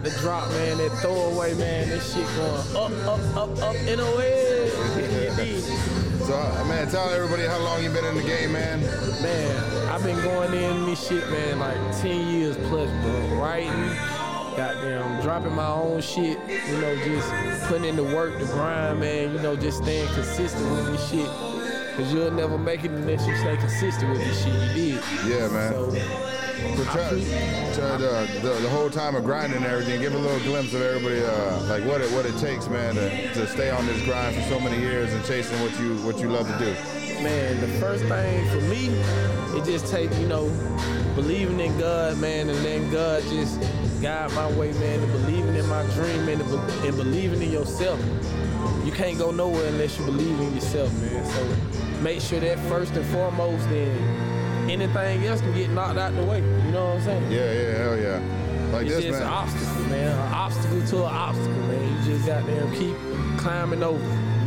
about to drop, man. That throwaway, man. This shit going up, up, up, up, in a way. So, man, tell everybody how long you been in the game, man. Man, I've been going in this shit, man, like 10 years plus, bro. Writing, goddamn, dropping my own shit, you know, just putting in the work, the grind, man, you know, just staying consistent with this shit. Cause you'll never make it unless you stay consistent with this shit you did. Yeah, man. So, So try, try the, the, the whole time of grinding and everything, give a little glimpse of everybody, uh, like what it what it takes, man, to, to stay on this grind for so many years and chasing what you what you love to do. man, the first thing for me, it just takes you know, believing in God, man, and then God just guide my way, man, and believing in my dream, man, and, be- and believing in yourself. You can't go nowhere unless you believe in yourself, man. So make sure that first and foremost, then anything else can get knocked out the way. You know what I'm saying? Yeah, yeah, hell yeah. Like It's this, just an man. obstacle, man. An obstacle to an obstacle, man. You just got there and keep climbing over.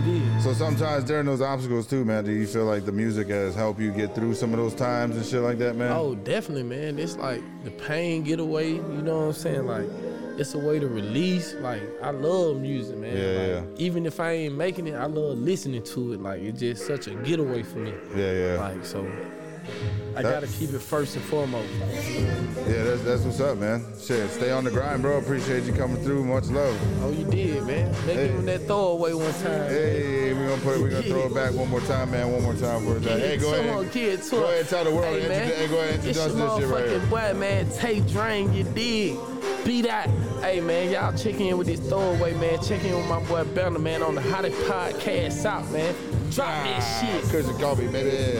You did. So sometimes during those obstacles too, man, do you feel like the music has helped you get through some of those times and shit like that, man? Oh, definitely, man. It's like the pain get away. You know what I'm saying? Like it's a way to release. Like I love music, man. Yeah, like, Even if I ain't making it, I love listening to it. Like it's just such a getaway for me. Yeah, yeah. Like so, I That- gotta keep it first and foremost. Yeah, that's that's what's up, man. Shit, stay on the grind, bro. Appreciate you coming through. Much love. Oh, you did, man. They Hey. him that throwaway one time. Hey, we're gonna put it, we're gonna throw it back one more time, man. One more time for that. Hey, go Come ahead. on, kid, Go ahead and tell the world. Hey, man. hey, go ahead and It's introduce your this shit right here. boy, man. Tae Drain, you dig. Be that. Hey, man, y'all check in with this throwaway, man. Check in with my boy Banner, man, on the hottest podcast out, man. Drop that ah, shit. Kush and Coffee, baby.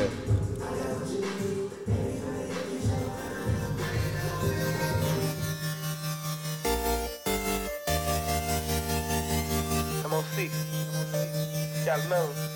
Got love.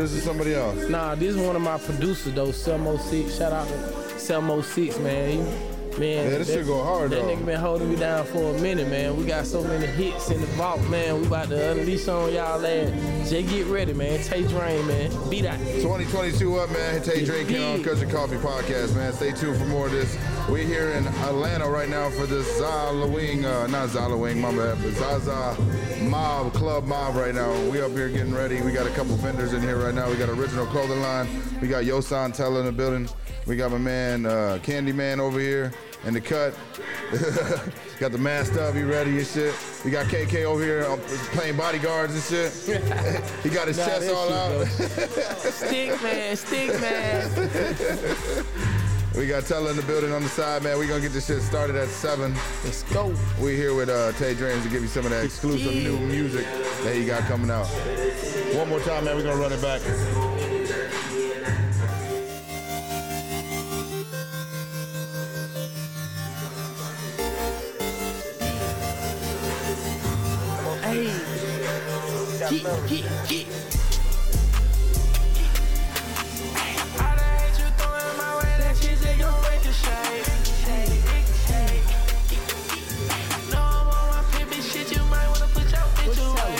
This is somebody else? Nah, this is one of my producers though, Selmo Six. Shout out to Selmo Six, man. He, Man, Yeah, this that- shit go hard, That though. nigga been holding me down for a minute, man. We got so many hits in the vault, man. We about to unleash on y'all ass. Just get ready, man. Tae Drain, man. Be that. 2022 up, man. Tay drinking on Country Coffee Podcast, man. Stay tuned for more of this. We're here in Atlanta right now for this Zalawing, uh, not Zalawing, my bad, but Zaza Mob, Club Mob right now. We up here getting ready. We got a couple vendors in here right now. We got Original Clothing Line. We got Yosan Teller in the building. We got my man, uh, Candy Man over here in the cut. got the masked up, he ready and shit. We got KK over here uh, playing bodyguards and shit. he got his Nah, chest all shit out. Stick man, stick man. We got Teller in the building on the side, man. we going to get this shit started at 7. Let's go. we here with uh, Tae Drains to give you some of that exclusive new music that he got coming out. One more time, man. We're going to run it back. Get, get, get. All the hate you throwing my way, that shit just gon' break. No, I'm on my pimpin' shit, you might wanna put your bitch away.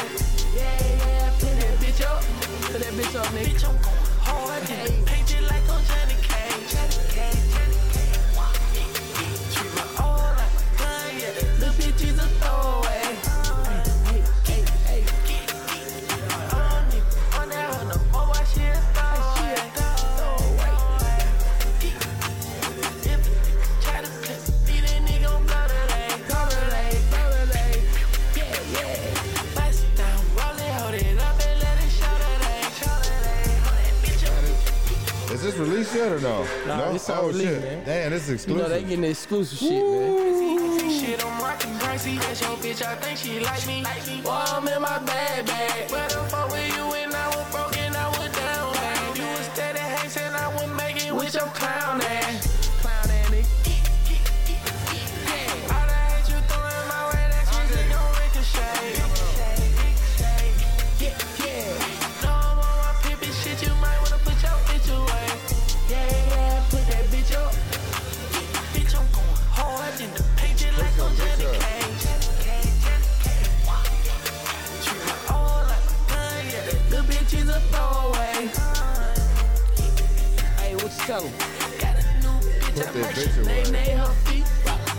Yeah, yeah, put that bitch up. Put that bitch up, nigga. Up. Is this released yet or no? Nah, no? it's not oh, released, shit. man. Damn, this is You know they getting the exclusive shit, man. See shit, I'm rockin' pricey. That's your bitch, I think she like me. Well, I'm in my bag bag. But I'm fuck with you and I was broken, I was down bad. You was steady hates I was making with your clown ass. Hey, what you tell? Got a new bitch, Put I that make bitch sure away. they nail her feet.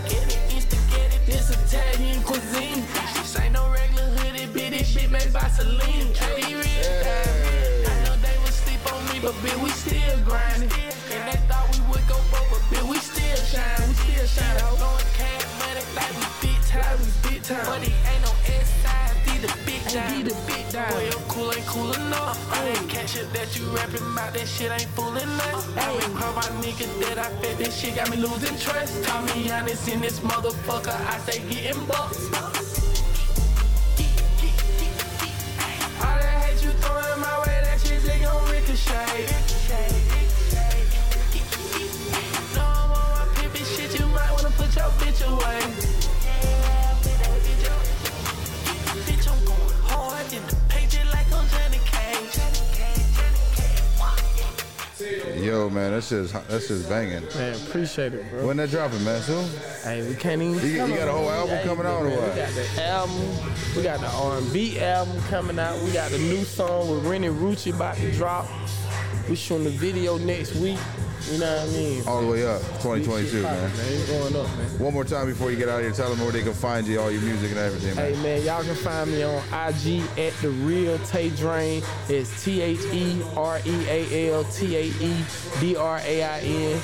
Get it, instigate it, this Italian cuisine. This ain't no regular hoodie, bitch, this shit made by Celine. Hey, real Hey. I know they would sleep on me, but bitch, we still grinding. And they thought we would go broke, but bitch, we still shine. We still shine. Blowing cash money like we big time, we big time. It ain't no S time. Be the big time. Boy, your cool ain't cool enough. I ain't catch it that you rapping about, that shit ain't fooling us. I been call my nigga that I fed, this shit got me losing trust. Call me honest in this motherfucker, I say getting bucks. All that hate you throwing my way, that shit just gon' ricochet. No, I'm on my pimpin' shit, you might wanna put your bitch away. Yo, man, that's just that shit's banging. Man, appreciate it, bro. When that dropping, man? Soon? Hey, we can't even. You- you got a whole album Hey, coming out or what? We got the album. We got the R&B album coming out. We got the new song with Rennie Rucci about to drop. We shooting the video next week. You know what I mean? All the way up, 2022, shit man. It's going up, man. One more time before you get out of here, tell them where they can find you, all your music and everything, man. Hey man, y'all can find me on IG at the real Tae Drain. It's T H E R E A L T A E D R A I N.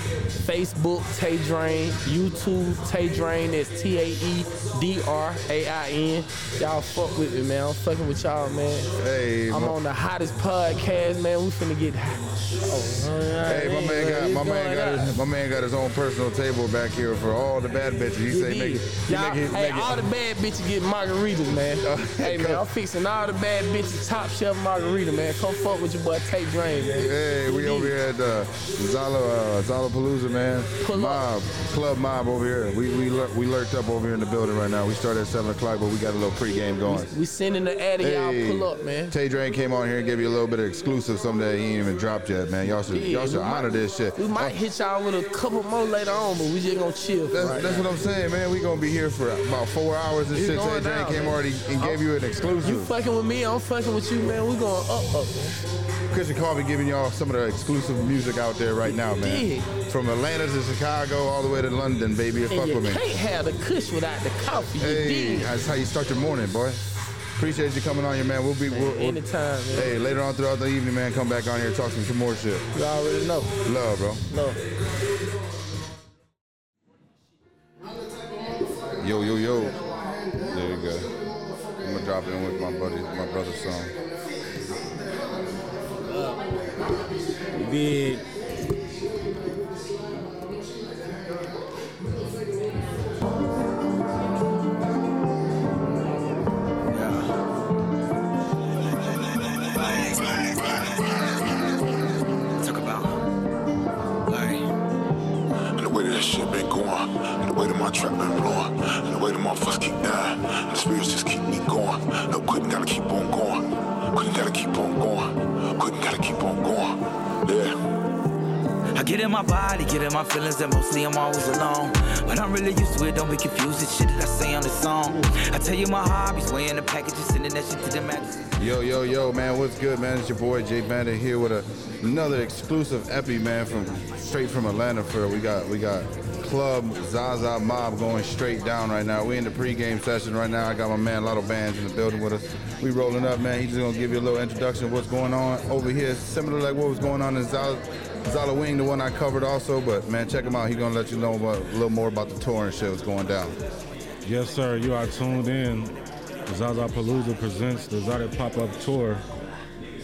Facebook Tae Drain. YouTube Tae Drain. It's T A E D R A I N. Y'all fuck with me, man. I'm fucking with y'all, man. Hey, I'm on the hottest podcast, man. We finna get. Oh, Hey, my man got my man got his, my man got his own personal table back here for all the bad bitches. He say make it, he make it, hey, make it. the bad bitches get margaritas, man. hey, man, I'm fixing all the bad bitches top shelf margarita, man. Come fuck with your boy Tae Drain, man. Hey, we over here at uh, Zala uh, Zala Palooza, man. Pull up. mob, club mob over here. We we lur- we lurked up over here in the building right now. We started at seven o'clock, but we got a little pregame going. We sending the ad, Hey, y'all pull up, man. Tae Drain came on here and gave you a little bit of exclusive, something that he ain't even dropped yet, man. Y'all should Yeah, y'all should we might- honor this shit. We might hit y'all with a couple more later on, but we just gonna chill. That's, right that's what I'm saying, man. We gonna be here for about four hours and It's shit. going Tae Drain down, came man. already and gave you an exclusive. You fucking with me, I'm fucking with you, man. We going up, up, man. Kush and Coffee giving y'all some of the exclusive music out there right now, man. dig. From Atlanta to Chicago, all the way to London, baby. Fuck you with me. can't have the kush without the coffee. Hey, dig? that's how you start your morning, boy. Appreciate you coming on here, man. We'll be we'll, we'll- Anytime, man. Hey, later on throughout the evening, man, come back on here, talk some, some more shit. You already know. Love, bro. No. Yo, yo, yo. There you go. I'm gonna drop in with my buddy, my brother's song. You? My mostly I'm always alone. But I'm really used to it, don't be confused. It's shit that I say on the song. I tell you my hobbies, weighing the packages, sending that shit to the magazine. Yo, yo, yo, man, what's good, man? It's your boy Jay Bandit here with a, another exclusive epi, man, from straight from Atlanta. For we got we got Club Zaza Mob going straight down right now. We in the pregame session right now. I got my man Lotto Bands in the building with us. We rolling up, man. He's just gonna give you a little introduction of what's going on over here, similar like what was going on in Zala, Zala Wing, the one I covered also. But man, check him out. He's gonna let you know about, a little more about the tour and shit that's going down. Yes, sir. You are tuned in. Zaza Palooza presents the Zaza Pop-Up Tour.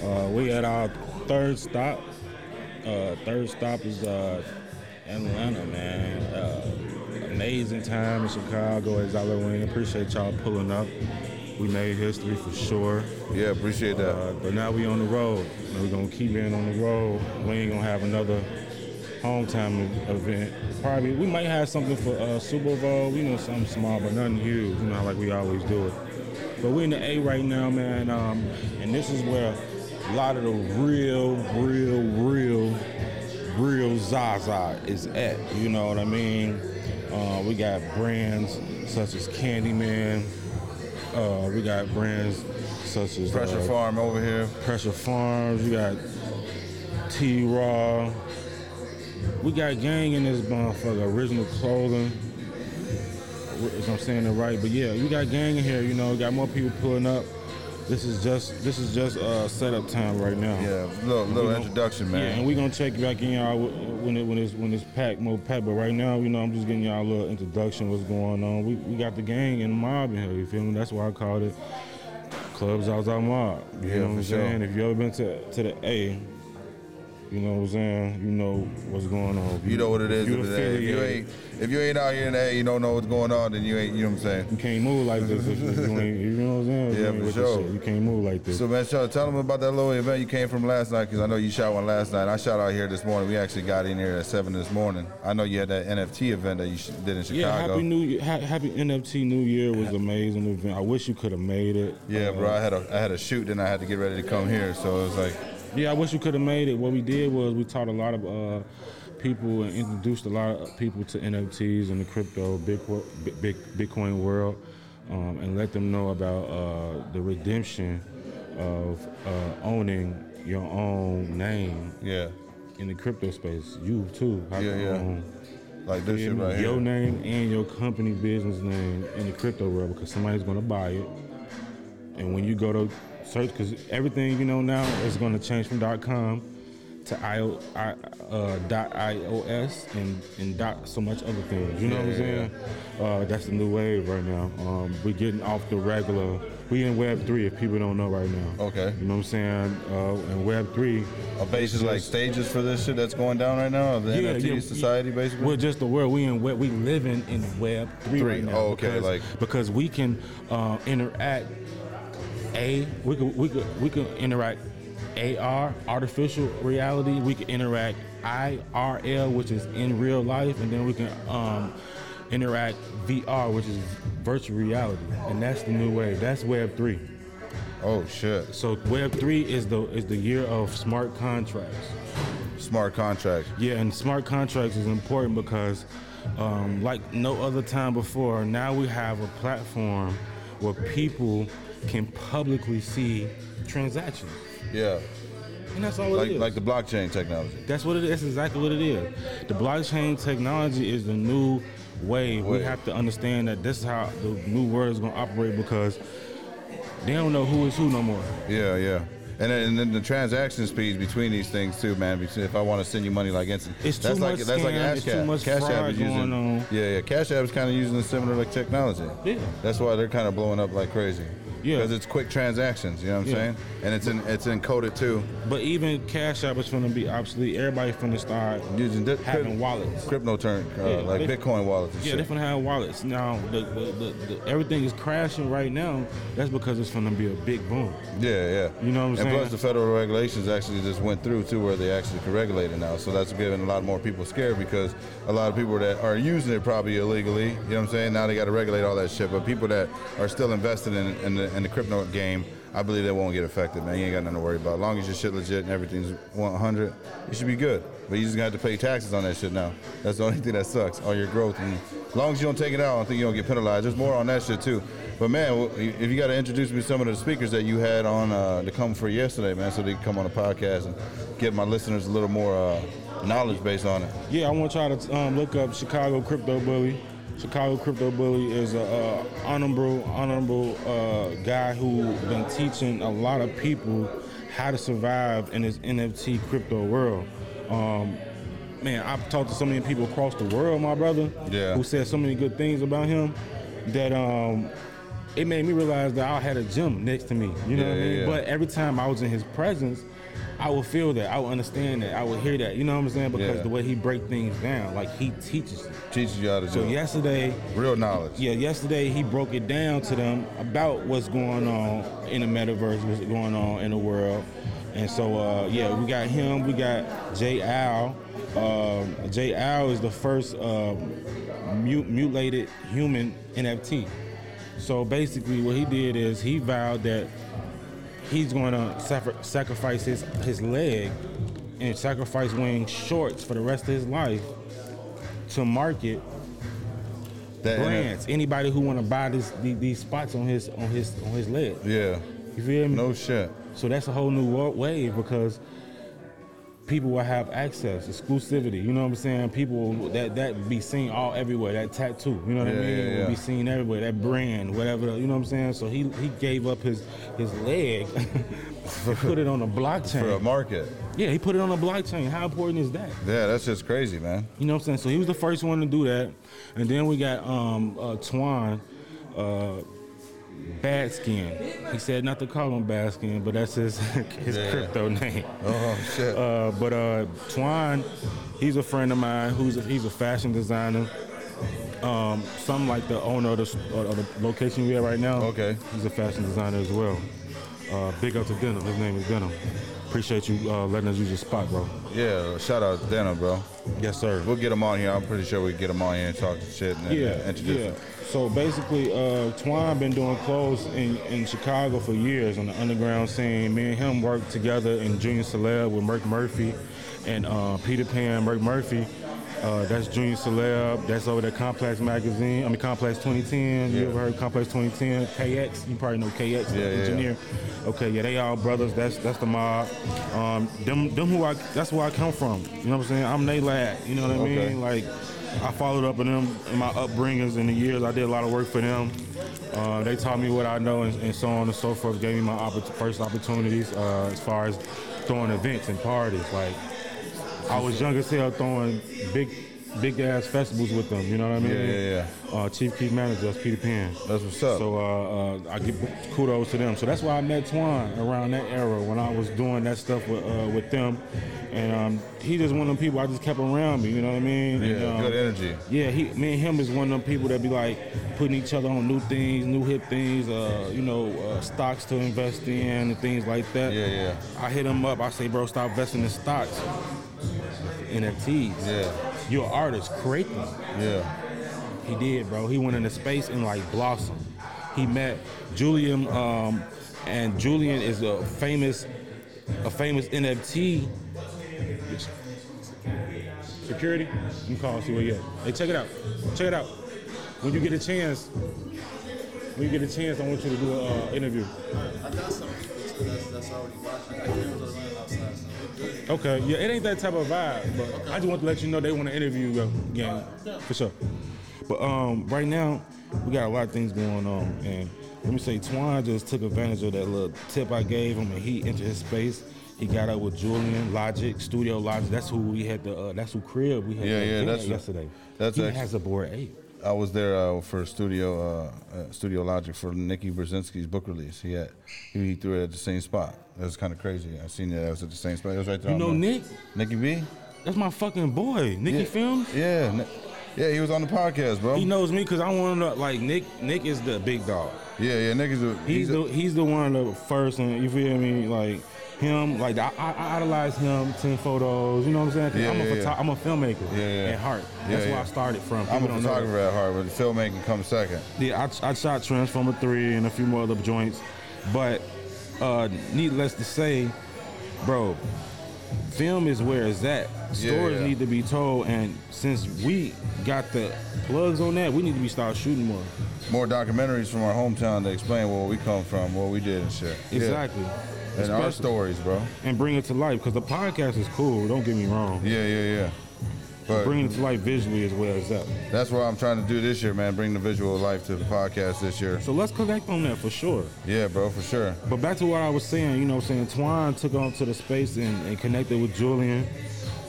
Uh, we at our third stop. Uh, third stop is uh, Atlanta, man. Uh, amazing time in Chicago at Zala Wing. Appreciate y'all pulling up. We made history for sure. Yeah, appreciate that. Uh, but now we on the road. And we're gonna keep being on the road. We ain't gonna have another hometown event. Probably we might have something for uh, Super Bowl. You know, something small, but nothing huge. You know, like we always do it. But we're in the A right now, man. Um, and this is where a lot of the real, real, real, real Zaza is at. You know what I mean? Uh, we got brands such as Candyman. Uh, we got brands such as Pressure uh, Farm over here. Pressure Farms. We got T Raw. We got gang in this motherfucker. Original clothing. If I'm saying it right, but yeah, you got gang in here. You know, got more people pulling up. This is just this is just uh, setup time right now. Yeah, little little know- introduction, man. Yeah, and we're gonna check back in y'all when it when it's when it's packed more packed. But right now, you know, I'm just getting y'all a little introduction. What's going on? We we got the gang and the mob in here. You feel me? That's why I called it Clubs Outside Mob. You Yeah, know what I'm sure. saying? If you ever been to to the A, you know what I'm saying. You know what's going on. If You know what it is. You If, you ain't if you ain't out here in the A, you don't know what's going on, then you ain't. You know what I'm saying. you can't move like this. If you, ain't, you know what I'm saying? You Yeah, for sure. You can't move like this. So man, Sean, tell them about that little event you came from last night, because I know you shot one last night. I shot out here this morning. We actually got in here at seven this morning. I know you had that NFT event that you sh- did in Chicago. Yeah, happy New Year, ha- happy NFT New Year was an amazing event. I wish you could have made it. Yeah, Uh, bro. I had a I had a shoot, then I had to get ready to come here. So it was like, Yeah, I wish we could have made it. What we did was we taught a lot of uh, people and introduced a lot of people to NFTs and the crypto big, big Bitcoin world, um, and let them know about uh, the redemption of uh, owning your own name yeah, in the crypto space. You too. have Yeah, yeah. own like this shit right your here. name and your company business name in the crypto world because somebody's going to buy it. And when you go to search, because everything you know now is going to change from .com to IO, I, uh, .ios and and dot so much other things. You know what I'm Yeah, saying? Uh, that's the new wave right now. Um, we're getting off the regular. We in Web three. If people don't know right now. Okay. You know what I'm saying? Uh, and Web three. A basis like stages for this shit that's going down right now of the Yeah, NFT yeah, society, basically. We're just the world. We in web. We living in Web three, Three. right now. Oh, okay, Because, like- because we can uh, interact. A we could we could we could interact. AR, artificial reality. We can interact IRL, which is in real life, and then we can um, interact VR, which is virtual reality, and that's the new wave. That's Web three. oh shit. So Web three is the is the year of smart contracts. Smart contracts. Yeah, and smart contracts is important because, um, like no other time before, now we have a platform where people can publicly see transactions, Yeah. and that's all it Like is. like the blockchain technology. That's what it is. That's exactly what it is. The blockchain technology is the new wave. We have to understand that this is how the new world is going to operate because they don't know who is who no more. Yeah, yeah. And then, and then the transaction speeds between these things too, man. If I want to send you money like instant, It's that's too like much that's like scam, it's too much Cash App is using. going on. Yeah, yeah. Cash App is kind of using a similar like technology. Yeah. That's why they're kind of blowing up like crazy. Yeah. Because it's quick transactions. You know what I'm Yeah. saying? And it's in, it's encoded too. But even Cash App is going to be obsolete. Everybody's going to start Using di- having wallets. crypto turn uh, Yeah, like they- Bitcoin wallets. Yeah, shit. they're gonna have wallets. Now, the, the, the, the, everything is crashing right now. That's because it's gonna be a big boom. Yeah, yeah. You know what I'm and saying? And plus, the federal regulations actually just went through too, where they actually can regulate it now. So that's giving a lot more people scared because a lot of people that are using it probably illegally. You know what I'm saying? Now they got to regulate all that shit. But people that are still invested in in the, in the crypto game, I believe they won't get affected, man. You ain't got nothing to worry about. As long as your shit legit and everything's 100, you should be good. But you just have to pay taxes on that shit now. That's the only thing that sucks. All your growth, and as long as you don't take it out, I don't think you don't get penalized. There's more on that shit too. But man, if you got to introduce me to some of the speakers that you had on uh, to come for yesterday, man, so they can come on the podcast and give my listeners a little more uh, knowledge based on it. Yeah, I want y'all to um, look up Chicago Crypto Bully. Chicago Crypto Bully is a uh, honorable, honorable uh, guy who been teaching a lot of people how to survive in this NFT crypto world. Um, man, I've talked to so many people across the world, my brother, Yeah. who said so many good things about him that um, it made me realize that I had a gym next to me. You know Yeah, what I mean? yeah. But every time I was in his presence, I would feel that. I would understand that. I would hear that. You know what I'm saying? Because Yeah. the way he break things down, like he teaches it. Teaches you how to do So yesterday, real knowledge. yeah, yesterday he broke it down to them about what's going on in the metaverse, what's going on in the world. And so, uh, yeah, we got him. We got Jay Al. Um, Jay Al is the first uh, mu- mutilated human NFT. So basically, what he did is he vowed that he's going to sacri- sacrifice his, his leg and sacrifice wearing shorts for the rest of his life to market That and brands. Anybody who want to buy this these, these spots on his on his on his leg. yeah. You feel me? No shit. So that's a whole new wa- wave because people will have access, exclusivity. You know what I'm saying? People will- that that be seen all everywhere. That tattoo, you know what Yeah, I mean? yeah, Will be seen everywhere. That brand, whatever. You know what I'm saying? So he he gave up his his leg put it on a blockchain. For a market. yeah, he put it on a blockchain. How important is that? Yeah, that's just crazy, man. You know what I'm saying? So he was the first one to do that. And then we got um uh Twan, uh Bad Skin. He said not to call him Bad Skin, but that's his his Yeah. crypto name. Oh shit. Uh, but uh, Twan, he's a friend of mine who's a, he's a fashion designer. Um, something like the owner of the, the location we at right now. Okay. He's a fashion designer as well. Uh, big up to Denim. His name is Denim. Appreciate you uh, letting us use your spot, bro. yeah, shout out to Dana, bro. Yes, sir. We'll get him on here. I'm pretty sure we get him on here and talk to shit and Yeah, uh, introduce yeah. him. So basically, uh, Twine been doing clothes in, in Chicago for years on the underground scene. Me and him worked together in Junior Celeb with Merk Murphy and uh, Peter Pan. Merk Murphy, uh, that's Junior Celeb. That's over at Complex Magazine. I mean Complex 2010. You Yeah. ever heard Complex 2010? KX. You probably know KX, the Yeah, yeah, engineer. Okay, yeah, they all brothers. That's that's the mob. Um, them them who I that's where I come from. You know what I'm saying? I'm they lad. You know what I Okay. mean? Like I followed up on them in my upbringings in the years. I did a lot of work for them. Uh, they taught me what I know and, and so on and so forth. Gave me my oppor- first opportunities uh, as far as throwing events and parties. Like I was young as hell throwing big, big ass festivals with them. You know what I mean? Yeah, yeah, Uh, Chief Keef Manager, that's Peter Pan. That's what's up. So uh, uh, I give kudos to them. So that's why I met Twan around that era when I was doing that stuff with uh, with them, and um, he just one of them people I just kept around me. You know what I mean? yeah, And, um, good energy. yeah, he, me and him is one of them people that be like putting each other on new things, new hip things, uh, you know, uh, stocks to invest in and things like that. Yeah, yeah. I hit him up. I say, bro, stop investing in stocks, NFTs. Yeah, You're an artist, create them. yeah. He did, bro. He went into space and like blossomed. He met Julian, um, and Julian is a famous, a famous NFT It's- Security? You call see where you at. Hey, check it out. Check it out. When you get a chance, when you get a chance, I want you to do an uh, interview. I got something that's, that's already watched. I got cameras around outside, so we're good. Okay, yeah, it ain't that type of vibe, but I just want to let you know they want to interview you again, for sure. But um, right now, we got a lot of things going on, and let me say, Twan just took advantage of that little tip I gave him, and he entered his space. He got up with Julian Logic, Studio Logic. That's who we had the. Uh, that's who crib we had. Yeah, yeah, that's- at yesterday. that's he actually- has a Bored Ape. I was there uh, for Studio uh, uh, Studio Logic for Nikki Brzezinski's book release. He had he, he threw it at the same spot. That was kind of crazy. I seen that. It was at the same spot. It was right there. You know the- Nick? Nicky B. That's my fucking boy. Nicky Yeah. Films. Yeah, yeah. He was on the podcast, bro. He knows me because I want to like Nick. Nick is the big dog. yeah, yeah. Nicky's a, He's a- the he's the one of the first, and you feel me? Like him, like I, I I idolize him. Ten photos, you know what I'm saying? Yeah, I'm a yeah, yeah. I'm a filmmaker Yeah, at heart. That's where. I started from. I'm a photographer at heart, but the filmmaking comes second. Yeah, I, I shot Transformer three and a few more other joints, but uh, needless to say, bro, film is where it's at. Stories yeah. need to be told, and since we got the plugs on that, we need to be start shooting more. More documentaries from our hometown to explain where we come from, what we did and shit. Yeah. Exactly. And our stories, bro. and bring it to life because the podcast is cool. Don't get me wrong. Yeah, yeah, yeah. But Bringing it to life visually as well as that. that's what I'm trying to do this year, man. Bring the visual life to the podcast this year. So let's connect on that for sure. Yeah, bro, for sure. But back to what I was saying, you know, what I'm saying Twan took on to the space and, and connected with Julian,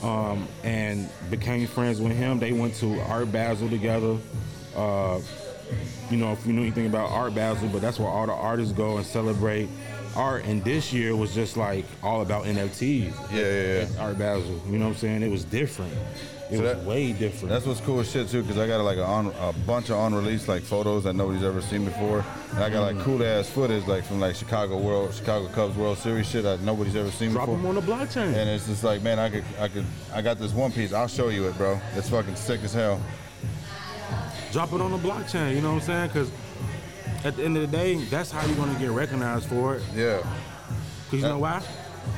um, and became friends with him. They went to Art Basel together. Uh, you know, if you knew anything about Art Basel, but that's where all the artists go and celebrate art. And this year was just like all about NFTs. Yeah, yeah, yeah. Art Basel. You know what I'm saying? It was different. It So was that- way different. That's what's cool as shit too, cause I got like a, on, a bunch of unreleased like photos that nobody's ever seen before, and I got like mm. cool ass footage like from like Chicago World, Chicago Cubs World Series shit that nobody's ever seen Drop before. them on the blockchain. And it's just like, man, I could, I could, I got this one piece. I'll show you it, bro. It's fucking sick as hell. drop it on the blockchain. You know what I'm saying? Because at the end of the day, that's how you're gonna get recognized for it. Yeah, Because you know why?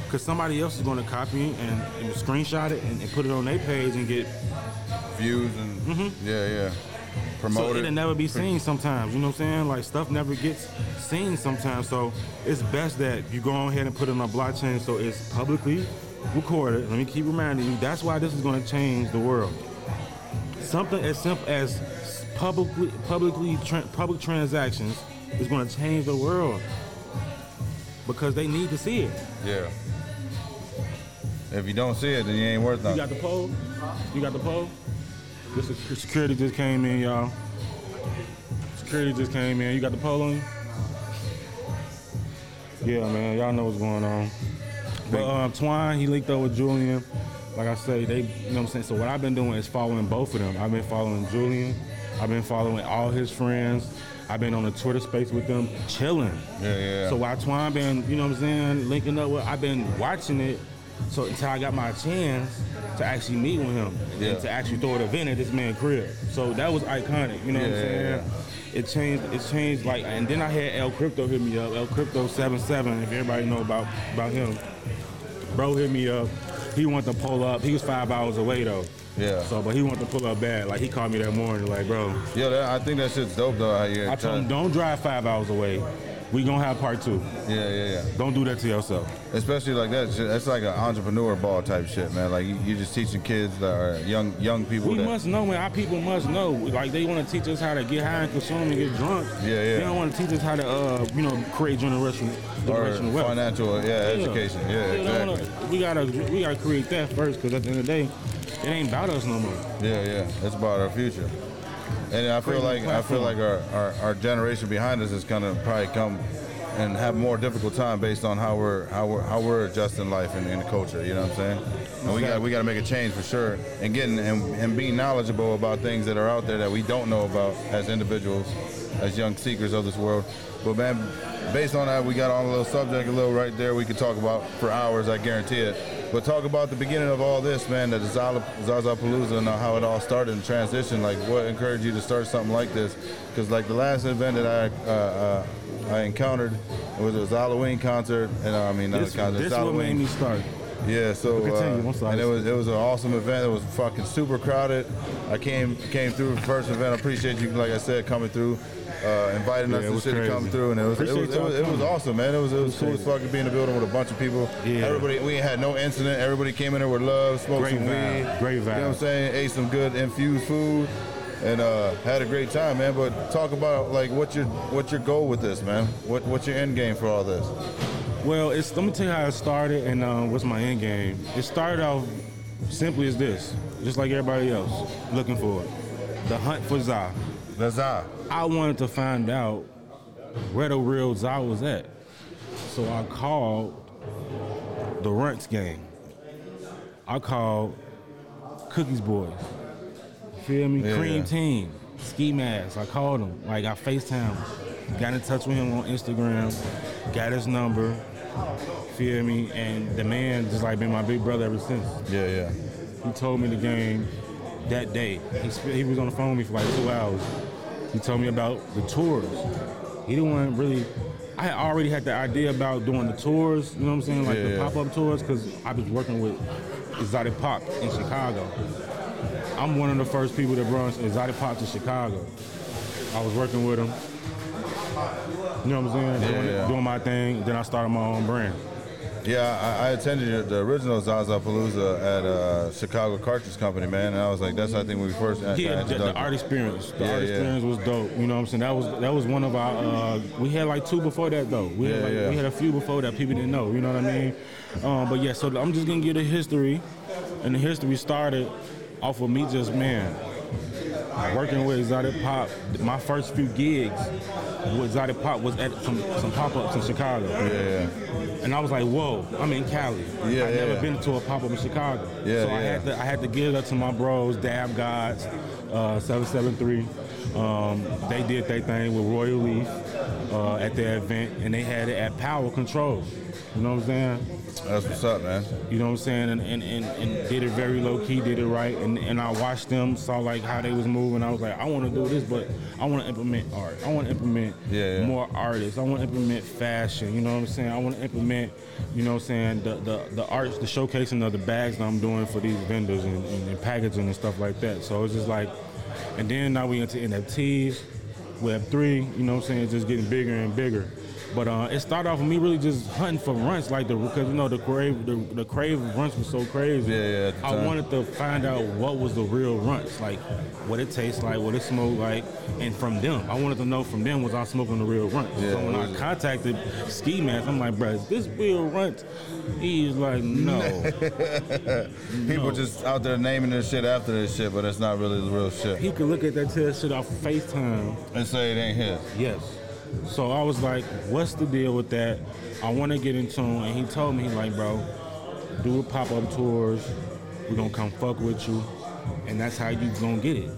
Because somebody else is gonna copy it and, and screenshot it and, and put it on their page and get. views and mm-hmm. yeah, yeah. Promoted. So it'll never be seen sometimes. You know what I'm saying? Like stuff never gets seen sometimes. So it's best that you go on ahead and put it on a blockchain so it's publicly recorded. Let me keep reminding you. That's why this is gonna change the world. Something as simple as publicly publicly tra- public transactions is gonna change the world because they need to see it. Yeah. If you don't see it, then you ain't worth nothing. You got the poll? You got the poll? This is, security just came in, y'all. Security just came in. You got the poll on you? Yeah, man. Y'all know what's going on. But um, Twine, he linked up with Julian. Like I say, they, you know what I'm saying? So what I've been doing is following both of them. I've been following Julian. I've been following all his friends. I've been on the Twitter space with them, chilling. Yeah, yeah. So while Twine been, you know what I'm saying, linking up with, I've been watching it. So until I got my chance to actually meet with him Yeah. and to actually throw an event at this man's crib. So that was iconic. You know what I'm Yeah, saying? yeah, It changed. It changed. Like, and then I had El Crypto hit me up. El Crypto 77. If everybody know about about him, bro hit me up. He wanted to pull up. He was five hours away though. Yeah. So, but he wanted to pull up bad. Like he called me that morning. Like, bro, Yeah, that, I think that shit's dope though. How you I told him don't drive five hours away. We gonna have part two. Yeah, yeah, yeah. Don't do that to yourself. Especially like that. That's like an entrepreneur ball type shit, man. Like you, you're just teaching kids that are young, young people. We that, must know, man. Our people must know. Like they want to teach us how to get high and consume and get drunk. Yeah, yeah. They don't want to teach us how to, uh, you know, create generation, or generational wealth. financial, yeah, education. Yeah, don't exactly. wanna- we gotta, we gotta create that first, because at the end of the day, it ain't about us no more. Yeah, yeah. It's about our future. And I feel like I feel like our, our, our generation behind us is gonna probably come and have more difficult time based on how we're how we're how we're adjusting life in, in the culture. You know what I'm saying? And we got we got to make a change for sure. And getting and, and being knowledgeable about things that are out there that we don't know about as individuals, as young seekers of this world. But man, based on that, we got on a little subject, a little right there. We could talk about for hours. I guarantee it. But talk about the beginning of all this, man. The Zaza Zaza Palooza and how it all started and transition. Like, what encouraged you to start something like this? Because like the last event that I uh, uh, I encountered was a Halloween concert, and uh, I mean This, a concert, this what made me start. Yeah, so Continue, uh, and it was it was an awesome event. It was fucking super crowded. I came came through the first event. I appreciate you, like I said, coming through, uh, inviting Yeah, us to was the city, come through, and it was it was, it was, it was awesome, man. It was it was cool as fuck to be in the building with a bunch of people. Yeah. Everybody, we had no incident. Everybody came in there with love, smoked Great some vibe, weed. great You know what I'm saying? Ate some good infused food. And uh, had a great time, man. But talk about like what your what your goal with this, man. What what's your end game for all this? Well, it's let me tell you how it started and uh, what's my end game. It started off simply as this, just like everybody else, looking for it. The hunt for Za. That's how. I wanted to find out where the real Za was at. So I called the Runts gang. I called Cookies Boys. Feel me? Yeah. Cream Team. Ski Mask. I called him. Like I FaceTime him. Got in touch with him on Instagram. Got his number. Feel me? And the man just like been my big brother ever since. Yeah, yeah. He told me the game that day. He, he was on the phone with me for like two hours. He told me about the tours. He didn't want really. I already had the idea about doing the tours. You know what I'm saying, like Yeah, the yeah. pop-up tours, because I was working with Exotic Pop in Chicago. I'm one of the first people that brought Exotic Pop to Chicago. I was working with him. You know what I'm saying? Yeah, doing, yeah. doing my thing. Then I started my own brand. Yeah, I, I attended the original Zaza Palooza at uh, Chicago Cartridge Company, man, and I was like, that's how I think we first Yeah, the, the art experience. The Yeah, art experience was dope. You know what I'm saying? That was that was one of our. Uh, we had like two before that though. We had like, yeah. we had a few before that people didn't know. You know what I mean? Um, but yeah, so I'm just gonna give the history, and the history started off of me just man working with Exotic Pop. My first few gigs with Exotic Pop was at some some pop ups in Chicago. Yeah, And I was like, whoa, I'm in Cali. Yeah, I've yeah, never been to a pop up in Chicago. Yeah, so I had to I had to give it up to my bros, Dab Gods, uh, 773. Um, they did their thing with Royal Leaf uh, at their event, and they had it at Power Control. You know what I'm saying? that's what's up, man. You know what I'm saying? And and, and, and did it very low key, did it right. And and I watched them, saw like how they was moving. I was like, I want to do this, but I want to implement art. I want to implement Yeah, yeah. more artists. I want to implement fashion. You know what I'm saying? I want to implement, you know what I'm saying, the the the arts, the showcasing of the bags that I'm doing for these vendors and, and, and packaging and stuff like that. So it's just like, and then now we into NFTs, Web three. You know what I'm saying? It's just getting bigger and bigger. But uh, it started off with me really just hunting for runts, like the because you know the crave the, the crave of runts was so crazy. Yeah, yeah, at the I wanted to find out what was the real runts, like what it tastes like, what it smelled like, and from them, I wanted to know from them was I smoking the real runts. Yeah, so when I contacted Ski Mask, I'm like, bro, is this real runt? He's like, no. People just out there naming this shit after this shit, but it's not really the real shit. he could look at that tell shit off FaceTime And say it ain't his. Yes. So I was like, what's the deal with that? I want to get in tune. And he told me, he's like, bro, do pop up tours. We're going to come fuck with you. And that's how you going to get it.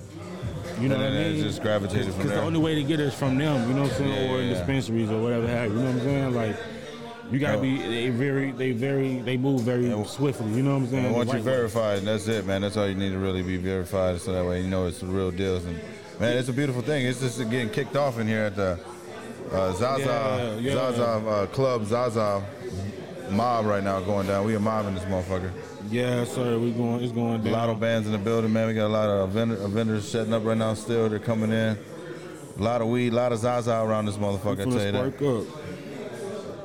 You know And what I it mean? just gravitated from Because the only way to get it is from them, you know what I'm saying? Yeah, or in yeah. dispensaries or whatever have you. You know what I'm saying? Like, you gotta be they very they very they move very And- swiftly. You know what I'm saying? And once you verify verified, that's it, man. That's all you need to really be verified, so that way you know it's the real deals. And man, it's a beautiful thing. It's just getting kicked off in here at the uh, Zaza Yeah, yeah. Zaza uh, Club Zaza mob right now going down. We a mob in this motherfucker. Yeah, sir. We going. It's going down. A lot of bands in the building, man. We got a lot of vendor, uh, vendors setting up right now. Still, they're coming in. A lot of weed, a lot of Zaza around this motherfucker. I tell you that. up.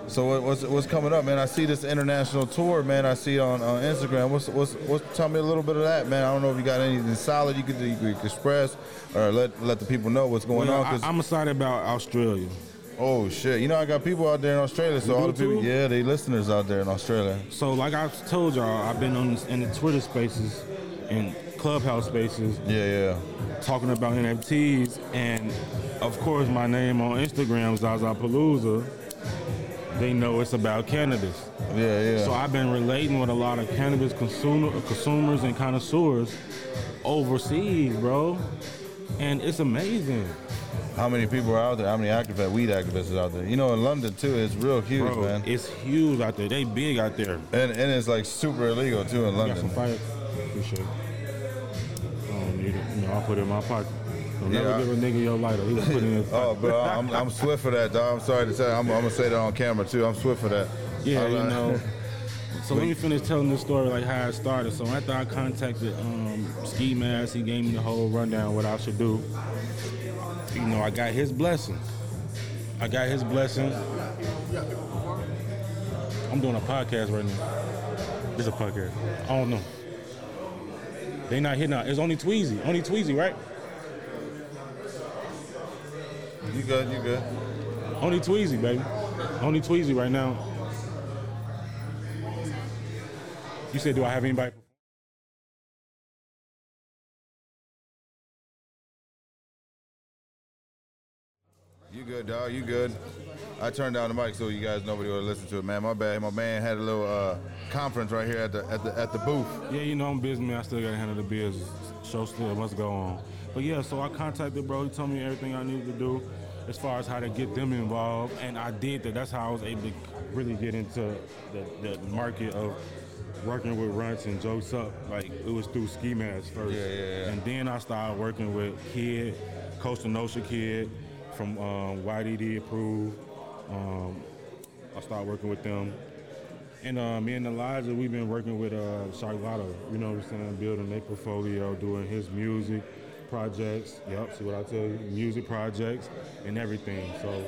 So what, what's what's coming up, man? I see this international tour, man. I see on, on Instagram. What's what's what's? Tell me a little bit of that, man. I don't know if you got anything solid you could, you could express, or let let the people know what's going Well, on. I, am excited about Australia. Oh shit, you know I got people out there in Australia. So all the people, too? yeah, they listeners out there in Australia. So, like I told y'all, I've been on in the Twitter Spaces and Clubhouse Spaces Yeah, yeah. talking about NFTs, and of course, my name on Instagram, Zaza Palooza. They know it's about cannabis. Yeah, yeah. So I've been relating with a lot of cannabis consumer, consumers and connoisseurs overseas, bro, and it's amazing, How many people are out there? How many activists, weed activists is out there? You know, in London too, it's real huge, bro. man. It's huge out there. They big out there. And and it's like super illegal too in London. Got London. some fire. Appreciate it. I don't need it. You know, I'll put it in my pocket. Don't Yeah, never I- give a nigga your lighter. He was putting in his Oh, bro, I'm, I'm swift for that, dog. I'm sorry to tell you. I'm, I'm gonna say that on camera too. I'm swift for that. Yeah, I'm you know. So let me finish telling this story like how it started. So after I contacted um, Ski Mask, he gave me the whole rundown what I should do. You know, I got his blessing. I got his blessing. I'm doing a podcast right now. It's a podcast. I don't know. They not hitting out. It's only Tweezy. Only Tweezy, right? You good? You good? Only Tweezy, baby. Only Tweezy right now. You said, do I have anybody? You good, dog? You good? I turned down the mic so you guys nobody would listen to it, man. My bad. My man had a little uh, conference right here at the at the at the booth. Yeah, you know I'm busy, man. I still gotta handle the biz. Show still must go on. But yeah, so I contacted bro. He told me everything I needed to do as far as how to get them involved, and I did that. That's how I was able to really get into the, the market of working with Runtz and Jokes Up. Like it was through Ski Mask first, Yeah, yeah, yeah. and then I started working with Kid, Coastal Notion Kid from um, YDD approved. Um, I started working with them. And uh, me and Elijah, we've been working with uh, you know what I'm saying, building their portfolio, doing his music projects. Yep, see what I tell you? Music projects and everything. So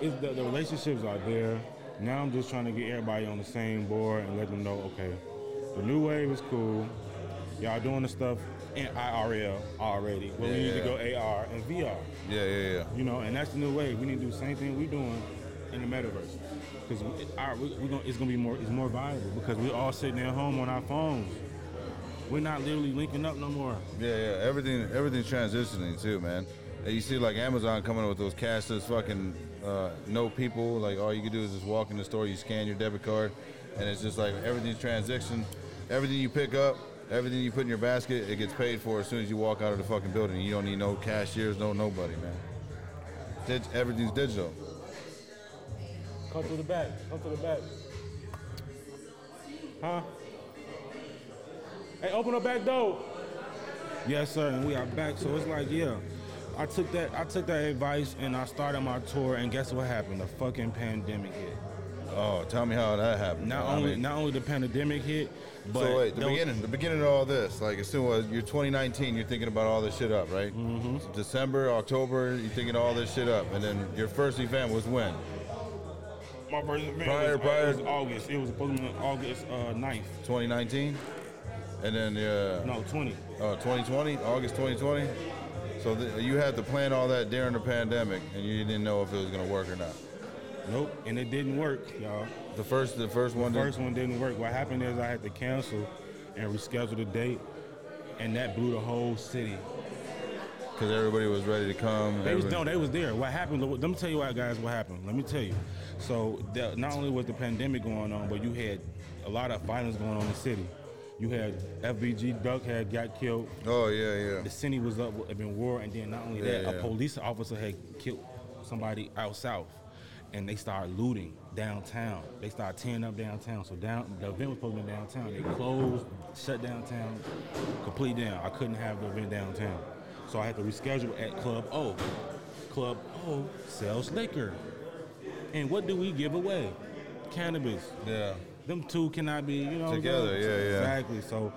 it's the, the relationships are there. Now I'm just trying to get everybody on the same board and let them know, okay, the new wave is cool. Y'all doing the stuff in IRL already. But we need to go AR and VR. Yeah, yeah, yeah. You know, and that's the new way. We need to do the same thing we're doing in the metaverse. Because it's gonna be more, it's more viable because we're all sitting at home on our phones. We're not literally linking up no more. Yeah, yeah. Everything, everything's transitioning too, man. And you see, like Amazon coming up with those cashless fucking uh, no people. Like all you can do is just walk in the store, you scan your debit card, and it's just like everything's transition. Everything you pick up, everything you put in your basket, it gets paid for as soon as you walk out of the fucking building. You don't need no cashiers, no nobody, man. Dig- everything's digital. Come to the back. Come to the back. Huh? Hey, open the back door. Yes, sir. And we are back. So it's like, yeah. I took that. I took that advice and I started my tour. And guess what happened? The fucking pandemic hit. Oh, tell me how that happened. Not I only mean- not only the pandemic hit, but so wait, the there beginning, the beginning of all this, like as soon as you're 2019, you're thinking about all this shit up, right? Mm-hmm. December, October, you're thinking all this shit up, and then your first event was when? My first event Prior- was, prior- it was August. It was supposed to be August uh, 9th. 2019, and then uh, No, 20. uh, 2020, August 2020. So th- you had to plan all that during the pandemic, and you didn't know if it was gonna work or not. Nope, and it didn't work, y'all. The first, the first one, The first one didn't work. What happened is I had to cancel and reschedule the date, and that blew the whole city. because everybody was ready to come. They was no, they was there. What happened? Let me tell you why, guys. What happened? Let me tell you. So the, not only was the pandemic going on, but you had a lot of violence going on in the city. You had FBG Duck had got killed. Oh yeah, yeah. The city was up been war, and then not only Yeah, that, yeah. a police officer had killed somebody out south, and they started looting downtown. They started tearing up downtown. So down the event was supposed to be downtown. They closed, shut downtown, complete down. I couldn't have the event downtown, so I had to reschedule at Club O. Club O sells liquor, and what do we give away? Cannabis Yeah. them two cannot be, you know, Together, yeah, yeah. exactly. So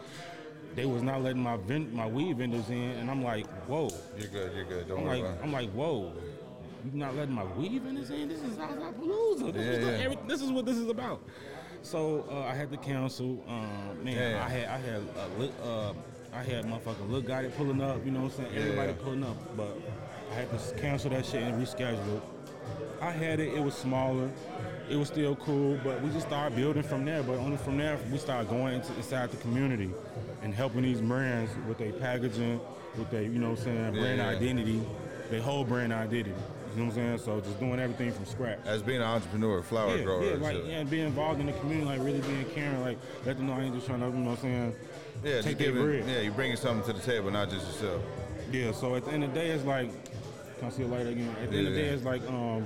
they was not letting my vend- my weed vendors in, and I'm like, whoa. You're good. You're good. Don't I'm worry like. I'm like, whoa. You not letting my vendors in? This is Palooza. This, Yeah, is yeah. every- this is what this is about. So uh, I had to cancel. Um, man. I had I had uh, uh, I had motherfucking Lil Gotit pulling up. You know what I'm saying? Everybody yeah. pulling up, but I had to cancel that shit and reschedule. I had it. It was smaller. It was still cool, but we just started building from there. But only from there we started going into, inside the community and helping these brands with their packaging, with their you know what I'm saying brand identity, their whole brand identity. You know what I'm saying? So just doing everything from scratch. As being an entrepreneur, flower Yeah, grower. yeah, and like yeah, and being involved in the community, like really being caring, like let them know I ain't just trying to, you know what I'm saying? Yeah, take their bread. yeah, you're bringing something to the table, not just yourself. Yeah, so at the end of the day, it's like, can I see a light again? At the end of the Yeah. day, it's like, um,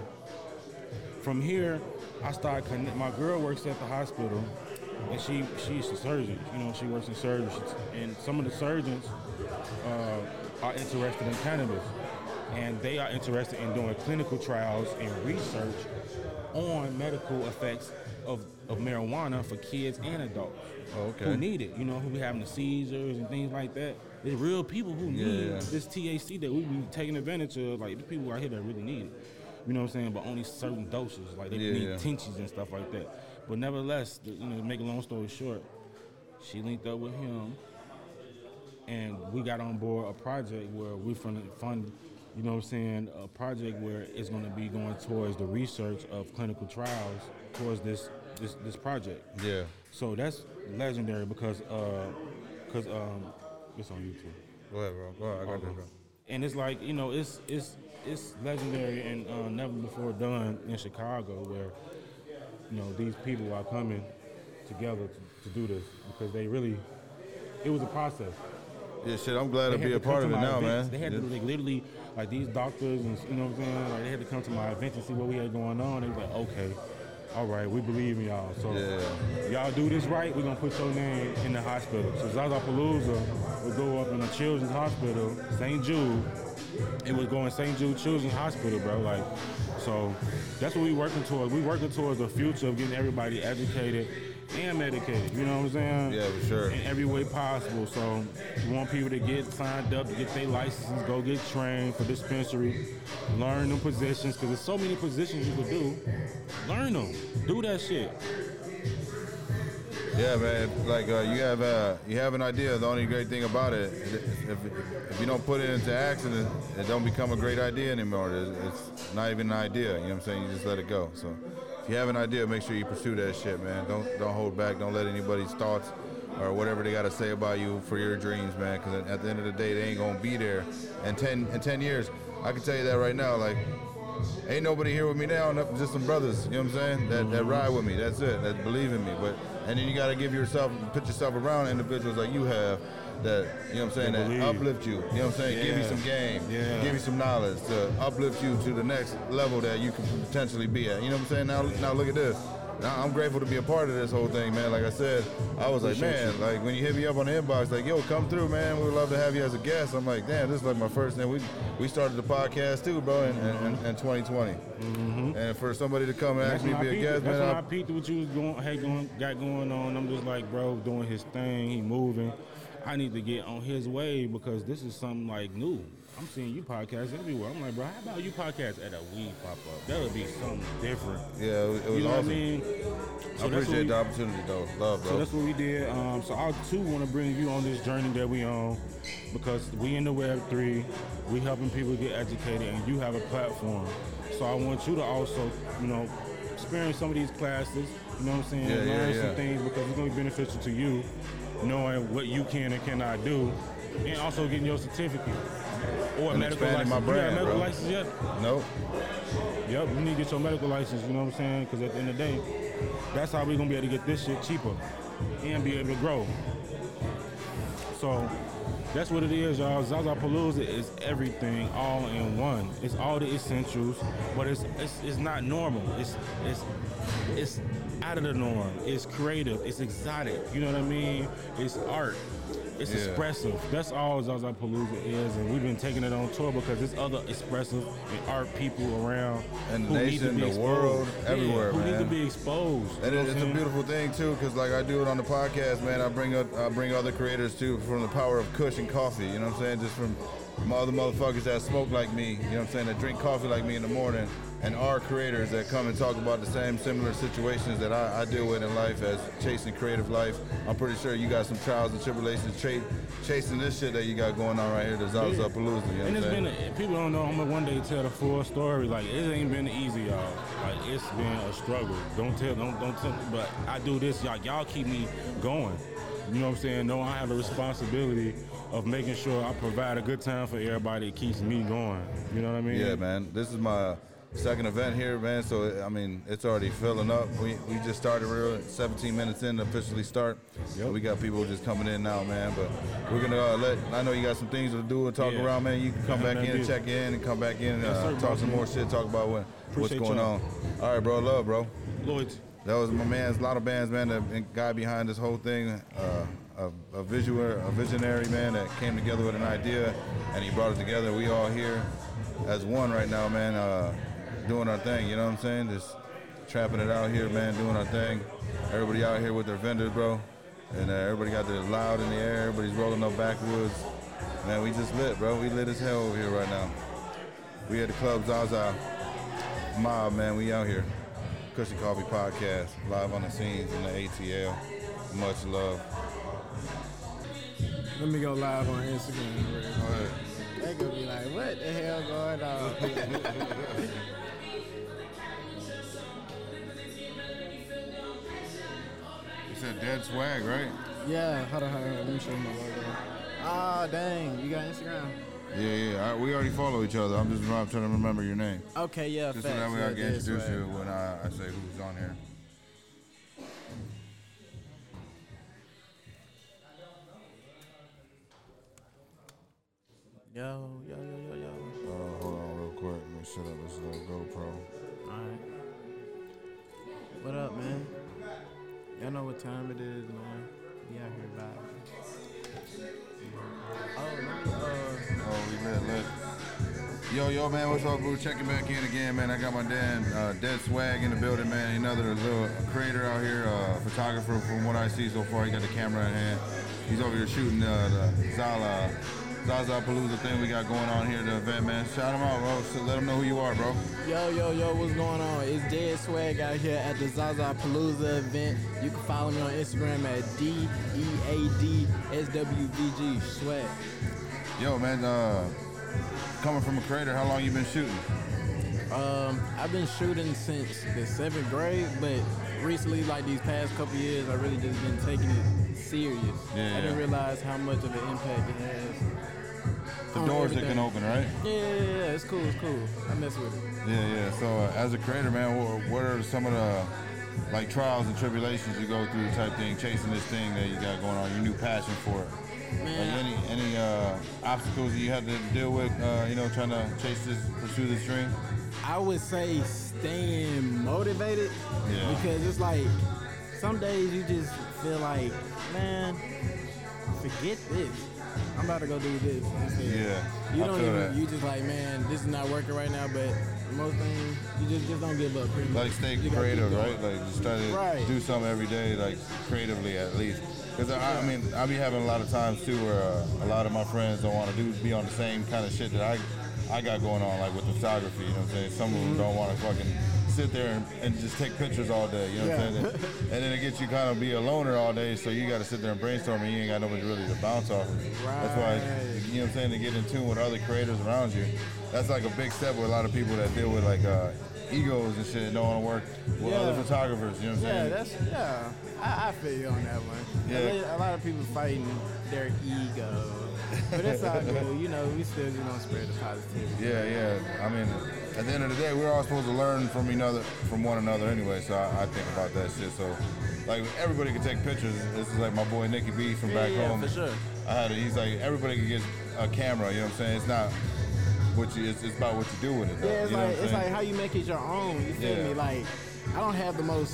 from here, I started connect. My girl works at the hospital, and she she's a surgeon. You know, she works in surgery, and some of the surgeons uh, are interested in cannabis. And they are interested in doing clinical trials and research on medical effects of, of marijuana for kids and adults Oh, okay. who need it. You know, who be having the seizures and things like that. There's real people who need Yeah. this THC that we be taking advantage of. Like, there's people out here that really need it. You know what I'm saying? But only certain doses. Like, they Yeah, need yeah. tinctures and stuff like that. But nevertheless, the- you know, to make a long story short, she linked up with him and we got on board a project where we fund, fund you know what I'm saying, a project where it's going to be going towards the research of clinical trials towards this this this project. Yeah. So that's legendary because uh cuz um it's on YouTube. Go ahead, bro. Go ahead. I got this, bro. And it's like, you know, it's it's it's legendary and uh, never before done in Chicago where you know, these people are coming together to, to do this because they really it was a process. Yeah, shit. I'm glad to be a part to of it now, events. man. They had Yeah. to like, literally, like these doctors and you know what I'm saying. Like they had to come to my event and see what we had going on. They was like, okay, all right, we believe in y'all. So Yeah. y'all do this right, we're gonna put your name in the hospital. So Zaza Palooza would go up in the Children's Hospital, St. Jude. It was going St. Jude Children's Hospital, bro. Like, so that's what we working towards. We working towards the future of getting everybody educated and medicated. You know what I'm saying? Yeah, for sure. In every way possible. So we want people to get signed up, to get their licenses, go get trained for dispensary, learn them positions, because there's so many positions you could do. Learn them. Do that shit. Yeah, man. Like uh, you have uh, you have an idea. The only great thing about it, if, if you don't put it into action, it, it don't become a great idea anymore. It's, it's not even an idea. You know what I'm saying? You just let it go. So if you have an idea, make sure you pursue that shit, man. Don't don't hold back. Don't let anybody's thoughts or whatever they got to say about you for your dreams, man. Because at the end of the day, they ain't gonna be there. In ten in ten years, I can tell you that right now. Like ain't nobody here with me now, just some brothers, you know what I'm saying? That, that ride with me, that's it, that believe in me. But and then you gotta give yourself, put yourself around individuals like you have that, you know what I'm saying, That uplift you, you know what I'm saying? Give you some game, Yeah. give you some knowledge to uplift you to the next level that you can potentially be at. You know what I'm saying? Now, now look at this. I'm grateful to be a part of this whole thing, man. Like I said, I was like, man, you. like when you hit me up on the inbox, like, yo, come through, man. We would love to have you as a guest. I'm like, damn, this is like my first. And we we started the podcast too, bro, in, in, in 2020. And for somebody to come and Mm-hmm. That's ask me to be a guest, that's man, when I, I peeped what you was going, had going, got going on. I'm just like, bro, doing his thing. He moving. I need to get on his way because this is something like new. I'm seeing you podcast everywhere. I'm like, bro, how about you podcast at a weed pop up? That would be something different. yeah, it was, it was you know awesome. what I mean? So what appreciate we- the opportunity, though. Love, bro. So that's what we did. Um, so I too want to bring you on this journey that we on because we in the Web three, we helping people get educated, and you have a platform. So I want you to also, you know, experience some of these classes. You know what I'm saying? Yeah, yeah, Learn yeah. some things because it's going to be beneficial to you, knowing what you can and cannot do, and also getting your certificate or a And medical license. my you got a medical bro. license yet? Nope. Yep, you need to get your medical license, you know what I'm saying? Because at the end of the day, that's how we're going to be able to get this shit cheaper and be able to grow. So that's what it is, y'all. Zaza Palooza is everything all in one. It's all the essentials, but it's it's, it's not normal. It's it's it's out of the norm. It's creative. It's exotic. You know what I mean? It's art. It's Yeah. expressive. That's all Palooza is, and we've been taking it on tour because there's other expressive and art people around And the nation, to be the exposed. world, Yeah, everywhere, who need to be exposed. And it, it's a beautiful thing too, because like I do it on the podcast, man. I bring up, I bring other creators too from the power of Kush and coffee. You know what I'm saying? Just from from other motherfuckers that smoke like me. You know what I'm saying? That drink coffee like me in the morning, and are creators that come and talk about the same similar situations that I, I deal with in life as chasing creative life. I'm pretty sure you got some trials and tribulations cha- chasing this shit that you got going on right here, the Zaza Palooza. You know what And it's saying? been a, people don't know. I'm gonna one day tell the full story. Like it ain't been easy, y'all. Like it's been a struggle. Don't tell, don't don't tell. But I do this, y'all. Y'all keep me going. You know what I'm saying? No, I have a responsibility of making sure I provide a good time for everybody. It keeps me going. You know what I mean? Yeah, man. This is my second event here, man. So I mean, it's already filling up. We we just started real 17 minutes in to officially start. Yep. We got people just coming in now, man. But we're gonna uh, let. I know you got some things to do and talk Yeah. around, man. You can come Yeah, back in and check in and come back in and uh, sir, talk some more shit. Talk about what what's going y'all. on. All right, bro. Love, bro. Lloyd. that was my man's lot of bands, man. The guy behind this whole thing, uh, a, a visual, a visionary man that came together with an idea, and he brought it together. We all here as one right now, man, uh, doing our thing. You know what I'm saying? Just trapping it out here, man, doing our thing. Everybody out here with their vendors, bro, and uh, everybody got their loud in the air. Everybody's rolling up backwoods. Man, we just lit, bro. We lit as hell over here right now. We at the club Zaza Mob, man. We out here. Kush and Coffee Podcast, live on the scenes in the ATL. Much love. Let me go live on Instagram. Go ahead. They gonna be like, what the hell going on? You said dead swag, right? yeah, hold on, hold on. Let me show you my logo. Ah, dang. You got Instagram? Yeah, yeah. I, we already follow each other. I'm just I'm trying to remember your name. Okay, yeah, Just so that way I can introduce right. you when I, I say who's on here. Yo, yo, yo, yo, yo. Uh, hold on real quick. Let me set up this little GoPro. Alright. What up, man? Y'all know what time it is, man. We out here vibing. Oh, let me, uh, Oh, we lit, lit. Yo, yo, man, what's up, boo? Checking back in again, man. I got my damn uh, dead swag in the building, man. Another little creator out here, uh, photographer from what I see so far. He got the camera in hand. He's over here shooting uh, the Zala, Zaza Palooza thing we got going on here at the event, man. Shout him out, bro. So let him know who you are, bro. Yo, yo, yo, what's going on? It's Dead Swag out here at the Zaza Palooza event. You can follow me on Instagram at D E A D S W V G Swag. Yo, man, uh, coming from a creator, how long you been shooting? Um, I've been shooting since the seventh grade, but recently, like these past couple years, I really just been taking it serious. Yeah, I didn't realize how much of an impact it has. The on doors that can open, right? Yeah, yeah, yeah, it's cool, it's cool. I mess with it. Yeah, yeah. So uh, as a creator, man, what, what are some of the like trials and tribulations you go through type thing, chasing this thing that you got going on, your new passion for it? Like Man, any any uh, obstacles you had to deal with, uh, you know, trying to chase this, pursue this dream? I would say staying motivated Yeah. because it's like some days you just feel like, man, forget this. I'm about to go do this. Yeah, You don't even. that. You just like, man, this is not working right now. But most things, you just just don't give up. Pretty much. Like stay You creative, right? Like just try to Right. do something every day, like creatively at least. Because I, I mean, I be having a lot of times too where uh, a lot of my friends don't want to do be on the same kind of shit that I I got going on, like with photography. You know what I'm saying? Some of them don't want to fucking sit there and, and just take pictures all day. You know what I'm saying? And, and then it gets you kind of be a loner all day, so you got to sit there and brainstorm, and you ain't got nobody really to bounce off. of. That's why you know what I'm saying to get in tune with other creators around you. That's like a big step with a lot of people that deal with like uh, egos and shit and don't want to work with Yeah. other photographers. You know what I'm Yeah, saying? that's yeah. I, I feel you on that one. Yeah. A A lot of people fighting their ego, but it's all good. You know, we still just gonna spread the positivity. Yeah, yeah. I mean, at the end of the day, we're all supposed to learn from another, from one another anyway. So I, I think about that shit. So, like, everybody can take pictures. This is like my boy Nicky B from Yeah, back yeah, home. for sure. I had it. He's like, everybody can get a camera. You know what I'm saying? It's not what you. It's, it's about what you do with it. Though, Yeah, it's you know like it's like how you make it your own. You feel Yeah. me? Like I don't have the most.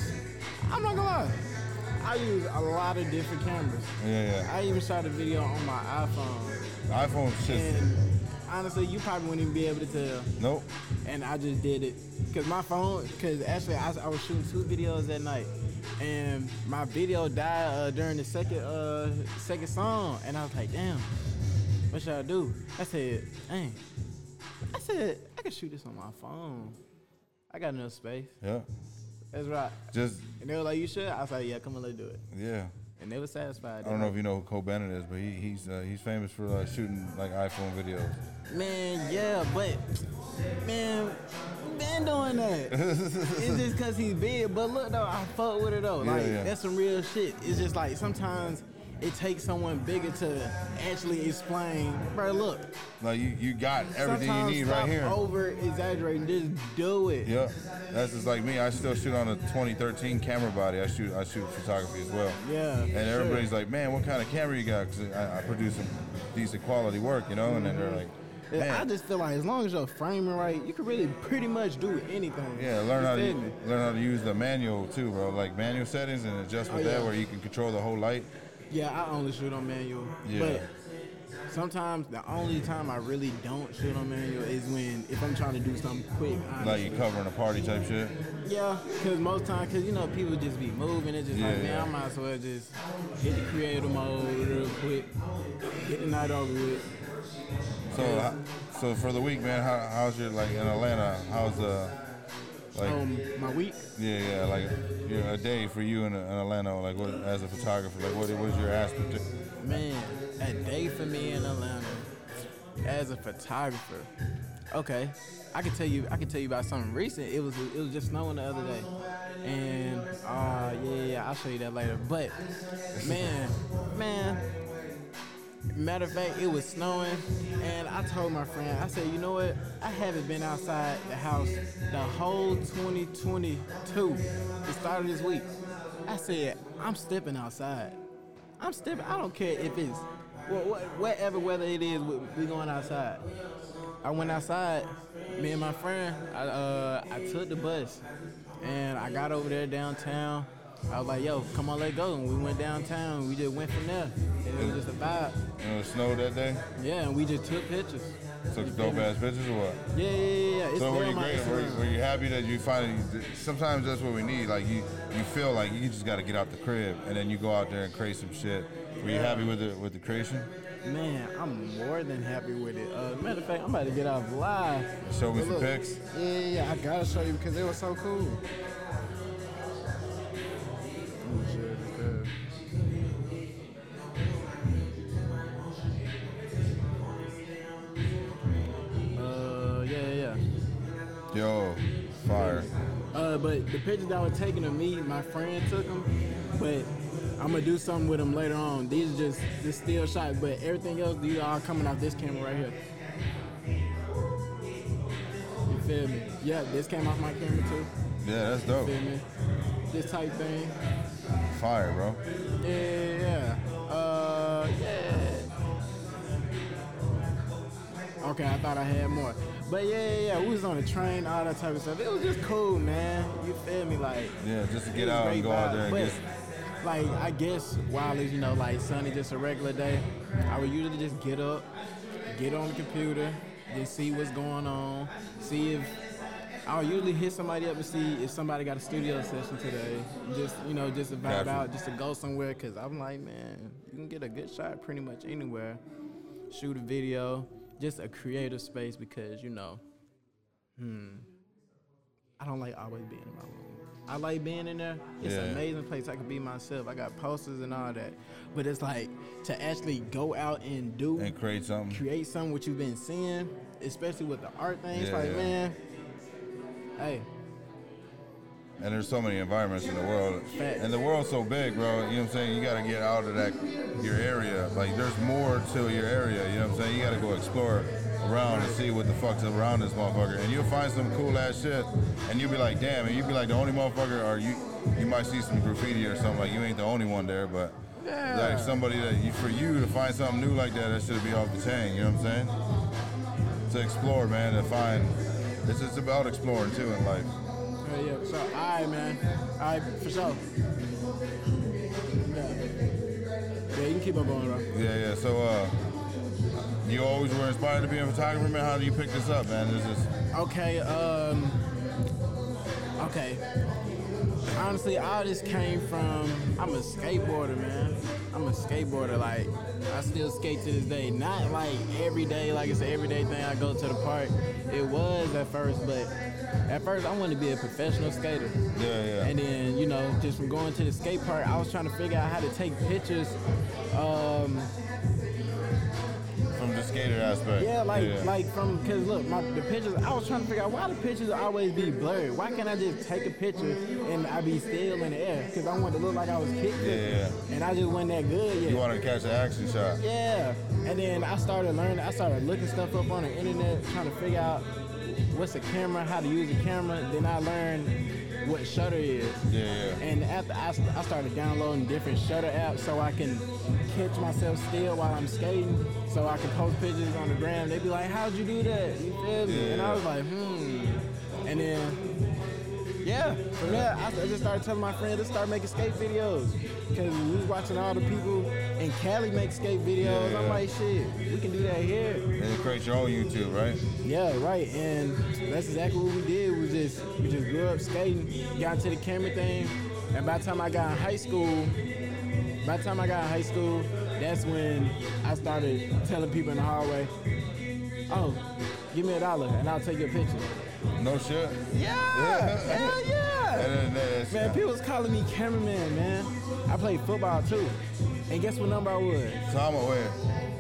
I'm not gonna lie. I use a lot of different cameras. yeah, yeah. I even shot a video on my iPhone, yeah. iPhone shit. Honestly, you probably wouldn't even be able to tell. Nope. And I just did it because my phone. Because actually, I, I was shooting two videos that night, and my video died uh, during the second uh, second song, and I was like, damn, what should I do? I said, dang. I said I could shoot this on my phone. I got enough space. Yeah. That's right. Just And they were like, "You should." I was like, "Yeah, come on, let's do it." yeah. And they were satisfied. I don't know if you know who Cole Bennett is, but he, he's uh, he's famous for uh, shooting like iPhone videos. Man, yeah, but man, been doing that. it's just cause he's big. But look though, I fuck with it though. Yeah, like yeah. that's some real shit. It's just like sometimes it takes someone bigger to actually explain. Bro, look. Like you, you got everything you need right here. Over exaggerating, just do it. Yep, that's just like me. I still shoot on a 2013 camera body. I shoot I shoot photography as well. Yeah, And everybody's like, man, what kind of camera you got? Because I, I produce some decent quality work, you know. And then they're like, Man. I just feel like as long as you're framing right, you can really pretty much do anything. Yeah, learn how to me? learn how to use the manual too, bro. Like manual settings and adjust oh, with Oh, that where you can control the whole light. Yeah, I only shoot on manual. Yeah. But sometimes the only time I really don't shoot on manual is when if I'm trying to do something quick. Like honestly. you covering a party type shit. Yeah, because most times, because you know, people just be moving. It's just like, Yeah, man, yeah. I might as well just hit the creative mode real quick, get the night over with. So, so for the week, man, how, how's your like in Atlanta? How's the like? Um, my week, yeah, yeah, like yeah, a day for you in, in Atlanta, like what as a photographer, like what was your aspect? man, a day for me in Atlanta as a photographer. Okay, I can tell you, I can tell you about something recent. It was, it was just snowing the other day, and uh, yeah, yeah, I'll show you that later. But man, man, Matter of fact, it was snowing, and I told my friend, I said, you know what? I haven't been outside the house the whole 2022, the start of this week. I said, I'm stepping outside. I'm stepping. I don't care if it's wha- whatever weather it is. We going outside. I went outside. Me and my friend. I uh, I took the bus, and I got over there downtown. I was like, yo, come on, let's go. And we went downtown. We just went from there. And it was just a vibe. You know, it snowed that day. Yeah, and we just took pictures. Took dope ass pictures or what? Yeah, yeah, yeah, yeah. It's So were you great? Were, Instagram. were you happy that you finally? Sometimes that's what we need. Like you, you feel like you just got to get out the crib and then you go out there and create some shit. Were you Yeah. happy with the with the creation? Man, I'm more than happy with it. Uh, matter of fact, I'm about to get off live. Show me But some look, pics. Yeah, yeah, yeah. I gotta show you because it was so cool. Uh, yeah, yeah, yeah. Yo, fire. Uh, but the pictures that were taken of me, my friend took them. But I'm gonna do something with them later on. These are just just still shots, but everything else, these are all coming off this camera right here. You feel me? Yeah, this came off my camera too. Yeah, that's dope. Feel me? This type thing. Fire, bro. Yeah, yeah. Uh, yeah. Okay, I thought I had more. But yeah, yeah, yeah. We was on the train, all that type of stuff. It was just cool, man. You feel me? Like, Yeah, just to get out and go out there and But, get. Like, I guess while it's, you know, like sunny, just a regular day, I would usually just get up, get on the computer, just see what's going on, see if I'll usually hit somebody up to see if somebody got a studio session today. Just you know, just to vibe Gotcha. out, just to go somewhere. Cause I'm like, man, you can get a good shot pretty much anywhere. Shoot a video, just a creative space because you know, hmm, I don't like always being in my room. I like being in there. It's an amazing place. I can be myself. I got posters and all that. But it's like to actually go out and do And create something. create something what you've been seeing, especially with the art thing. It's Yeah, like, yeah. man, hey, And there's so many environments in the world. Facts. And the world's so big, bro. You know what I'm saying? You gotta get out of that your area. Like there's more to your area, you know what I'm saying? You gotta go explore around and see what the fuck's around this motherfucker. And you'll find some cool ass shit and you'll be like, damn, and you'll be like the only motherfucker or you you might see some graffiti or something, like you ain't the only one there, but like somebody that you for you to find something new like that, that should be off the chain, you know what I'm saying? To explore, man, to find it's just about exploring too in life. yeah, yeah. So, all right, man, all right, for sure. Yeah, yeah you can keep on going, bro. Yeah, yeah. So, uh, you always were inspired to be a photographer, man. How do you pick this up, man? Is this Okay, um, okay. Honestly, all this came from I'm a skateboarder, man. I'm a skateboarder. Like, I still skate to this day. Not like every day, like it's an everyday thing. I go to the park. It was at first, but at first I wanted to be a professional skater. Yeah, yeah. And then, you know, just from going to the skate park, I was trying to figure out how to take pictures. Um, from the skater aspect? yeah, like like from because look, my the pictures. I was trying to figure out why the pictures always be blurred. Why can't I just take a picture and I be still in the air? Because I wanted to look like I was kicked. Yeah, yeah. And I just wasn't that good yet. You wanted to catch an action shot. yeah. And then I started learning. I started looking stuff up on the internet, trying to figure out what's a camera, how to use a camera. Then I learned what Shutter is. Yeah, yeah. And after I, st- I started downloading different Shutter apps so I can catch myself still while I'm skating, so I can post pictures on the gram. They'd be like, "How'd you do that?" You feel me? And I was like, "Hmm." And then, yeah, from there I, I just started telling my friends to start making skate videos because we was watching all the people in Cali makes skate videos. Yeah, I'm like, "Shit, we can do that here." And create your own YouTube, right? Yeah, right. And that's exactly what we did. We just we just grew up skating, got into the camera thing, and by the time I got in high school, by the time I got in high school, that's when I started telling people in the hallway, "Oh, give me a dollar and I'll take your picture." No shit. Yeah, hell yeah. And then that's, Man, people was calling me cameraman, man. I played football too. And guess what number I was? So I'm aware.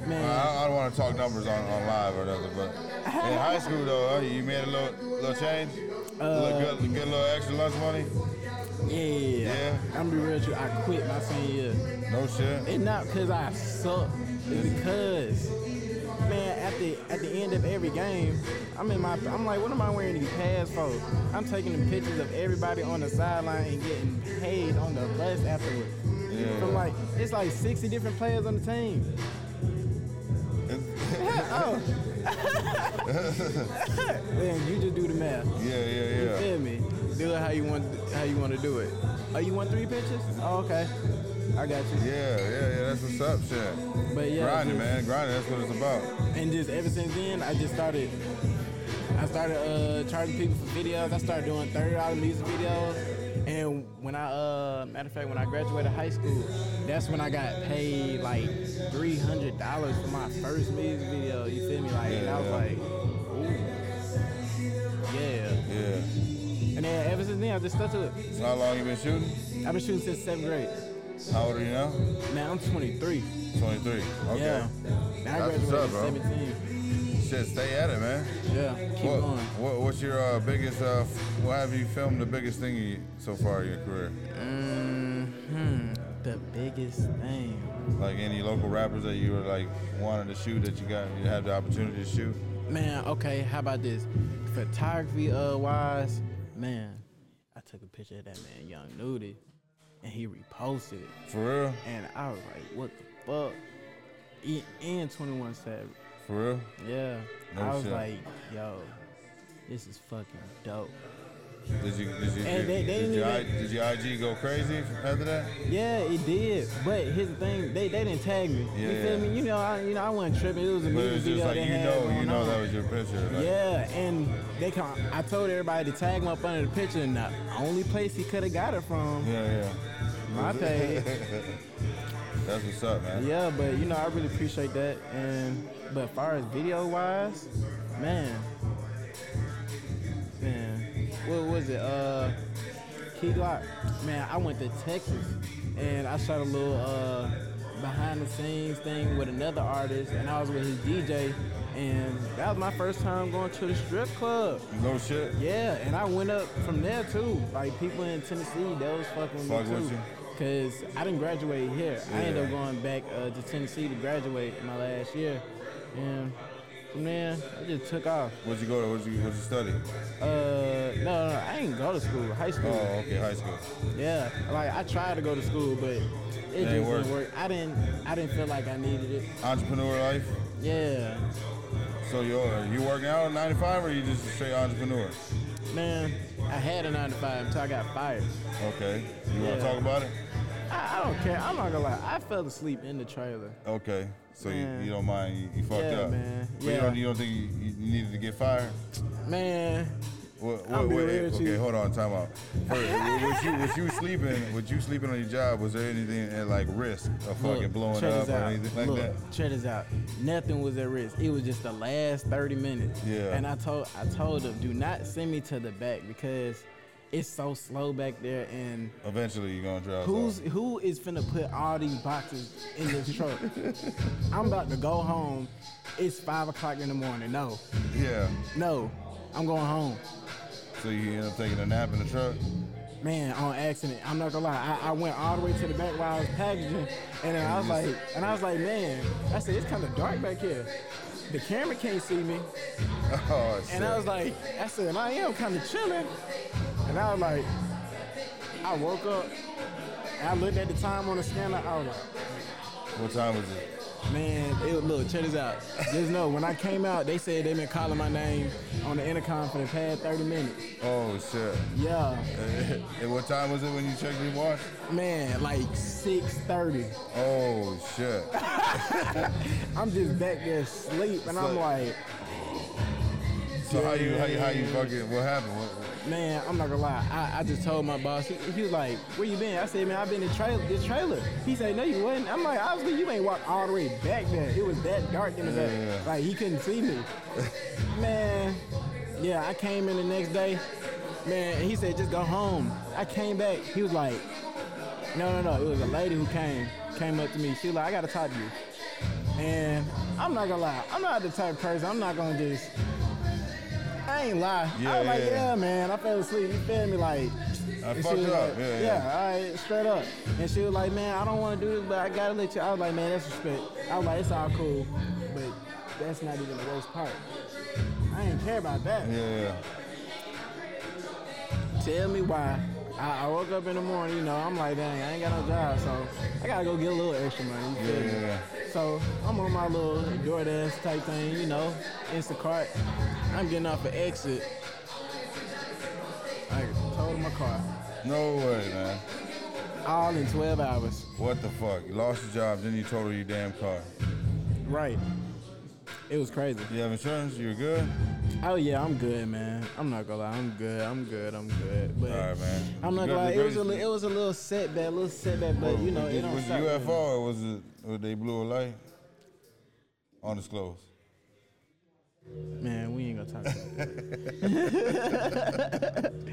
Man. I, I don't want to talk numbers on, on live or nothing, but in high school though, you made a little little change, a little Uh, good, a little extra lunch money. Yeah. Yeah. I'm gonna be real with you. I quit my senior year. No shit. It's not because I suck. It's because, man, at the at the end of every game, I'm in my. I'm like, what am I wearing these pads for? I'm taking the pictures of everybody on the sideline and getting paid on the bus afterwards. Yeah. From like, it's like 60 different players on the team. oh. Man, you just do the math. Yeah, yeah, You yeah. feel me? Do it how you want how you want to do it. Oh, you want three pictures? Oh, okay. I got you. Yeah, yeah, yeah. That's what's up, shit. But yeah, grinding, just- man, grinding. That's what it's about. And just ever since then, I just started. I started uh, charging people for videos. I started doing thirty dollar music videos. And when I, uh, matter of fact, when I graduated high school, that's when I got paid like three hundred dollars for my first music video. You feel me? Like, and I was like, ooh, yeah. Yeah. And then ever since then, I just stuck to it. So how long you been shooting? I've been shooting since seventh grade. How old are you now? Man, I'm 23. 23. Okay. Yeah. I That's what's graduated up, bro. 17. Shit, stay at it, man. Yeah, keep What, going. what, what's your uh, biggest? Uh, what have you filmed the biggest thing you, so far in your career? hmm The biggest thing. Like any local rappers that you were like wanted to shoot that you got you had the opportunity to shoot? Man, okay, how about this? Photography uh wise, man, I took a picture of that man, Young Nudy, and he reposted it. For real? And I was like, what the fuck? E- And 21 Savage. For real? Yeah. No I was shit. like, yo, this is fucking dope. Did you did you And they- they did, your, even- did your IG go crazy after that? Yeah, it did. But here's the thing, they, they didn't tag me. Yeah, you feel yeah. me? You know, I you know I wasn't tripping. It was a But music it was just video like they you had know you know on. that was your picture. Like, Yeah, and they come. I told everybody to tag him up under the picture, and the only place he could have got it from, Yeah, yeah. my page. That's what's up, man. yeah, but you know, I really appreciate that. And but as far as video wise, man, what was it? Uh, Key Glock. Man, I went to Texas, and I shot a little uh behind the scenes thing with another artist, and I was with his DJ. And that was my first time going to the strip club. No shit. Yeah, and I went up from there too. Like people in Tennessee, they was fucking with Fuck me with too. you? Cause I didn't graduate here. I ended up going back uh, to Tennessee to graduate my last year, and from there I just took off. Where'd you go to? Where'd you, where'd you study? Uh, no, no, I didn't go to school. High school. Oh, okay, high school. Yeah, like I tried to go to school, but it just work. didn't work. I didn't. I didn't feel like I needed it. Entrepreneur life. Yeah, So you're you working out at 95 or you just a straight entrepreneur? man, I had a nine to five until I got fired. Okay. You want to talk about it? I, I don't care. I'm not gonna lie. I fell asleep in the trailer. Okay. So you, you don't mind you, you fucked Yeah, up. man. But you Yeah. don't you don't think you, you needed to get fired? Man, What, what, what- okay, you. hold on, time out. First, was you was you sleeping? Was you sleeping on your job? Was there anything at like risk of fucking look, blowing up or anything like look, that? check this out. Nothing was at risk. It was just the last 30 minutes. Yeah. And I told I told them, do not send me to the back because it's so slow back there and Eventually you're gonna drive. Who's who is finna put all these boxes in this truck? I'm about to go home. It's five o'clock in the morning. No, Yeah. no, I'm going home. So you end up taking a nap in the truck. Man, on accident. I'm not gonna lie. I, I went all the way to the back while I was packaging, and then I was like, and I was like, man, I said it's kind of dark back here. The camera can't see me, Oh and I was like, I said, I am kind of chilling, and I was like, I woke up. And I looked at the time on the scanner. I was like, What time was it? Man, it was, look, check this out. Just know, when I came out, they said they been calling my name on the intercom for the past 30 minutes. Oh shit. Yeah, and what time was it when you checked your watch? man, like 6.30. Oh shit. I'm just back there asleep, and I'm like, So how you how you how you fucking what happened? What, what- man, I'm not gonna lie. I, I just told my boss, he, he was like, where you been? I said, man, I've been in trailer, this trailer. He said, no, you wasn't. I'm like, obviously, you ain't walked all the way back there. It was that dark in the back. Yeah. Like, he couldn't see me. man, yeah, I came in the next day. Man, and he said, just go home. I came back. He was like, no, no, no. It was a lady who came, came up to me. She was like, I gotta talk to you. And I'm not gonna lie, I'm not the type of person, I'm not gonna just, I ain't lie. Yeah, I was like, yeah. yeah, man, I fell asleep. You feel me? Like, I fucked up. like, Yeah, yeah. right, straight up. And she was like, man, I don't want to do this, but I gotta let you. I was like, man, that's respect. I was like, it's all cool, but that's not even the worst part. I ain't care about that. Yeah, yeah. Tell me why. I, I woke up in the morning, you know, I'm like, dang, I ain't got no job, so I gotta go get a little extra money. Yeah, yeah, yeah. So I'm on my little DoorDash type thing, you know, Instacart. I'm getting off an exit. I totaled my car. No way, man. All in 12 hours. What the fuck? You lost your job, then you total your damn car. Right. It was crazy. You have insurance? You're good? Oh yeah, I'm good, man. I'm not gonna lie, I'm good. I'm good. I'm good. But All right, man. I'm not gonna lie, it was a li- it was a little setback, a little setback, but you know it don't was stop it me. UFO or was it or they blew a light? Undisclosed. Man, we ain't gonna talk about that.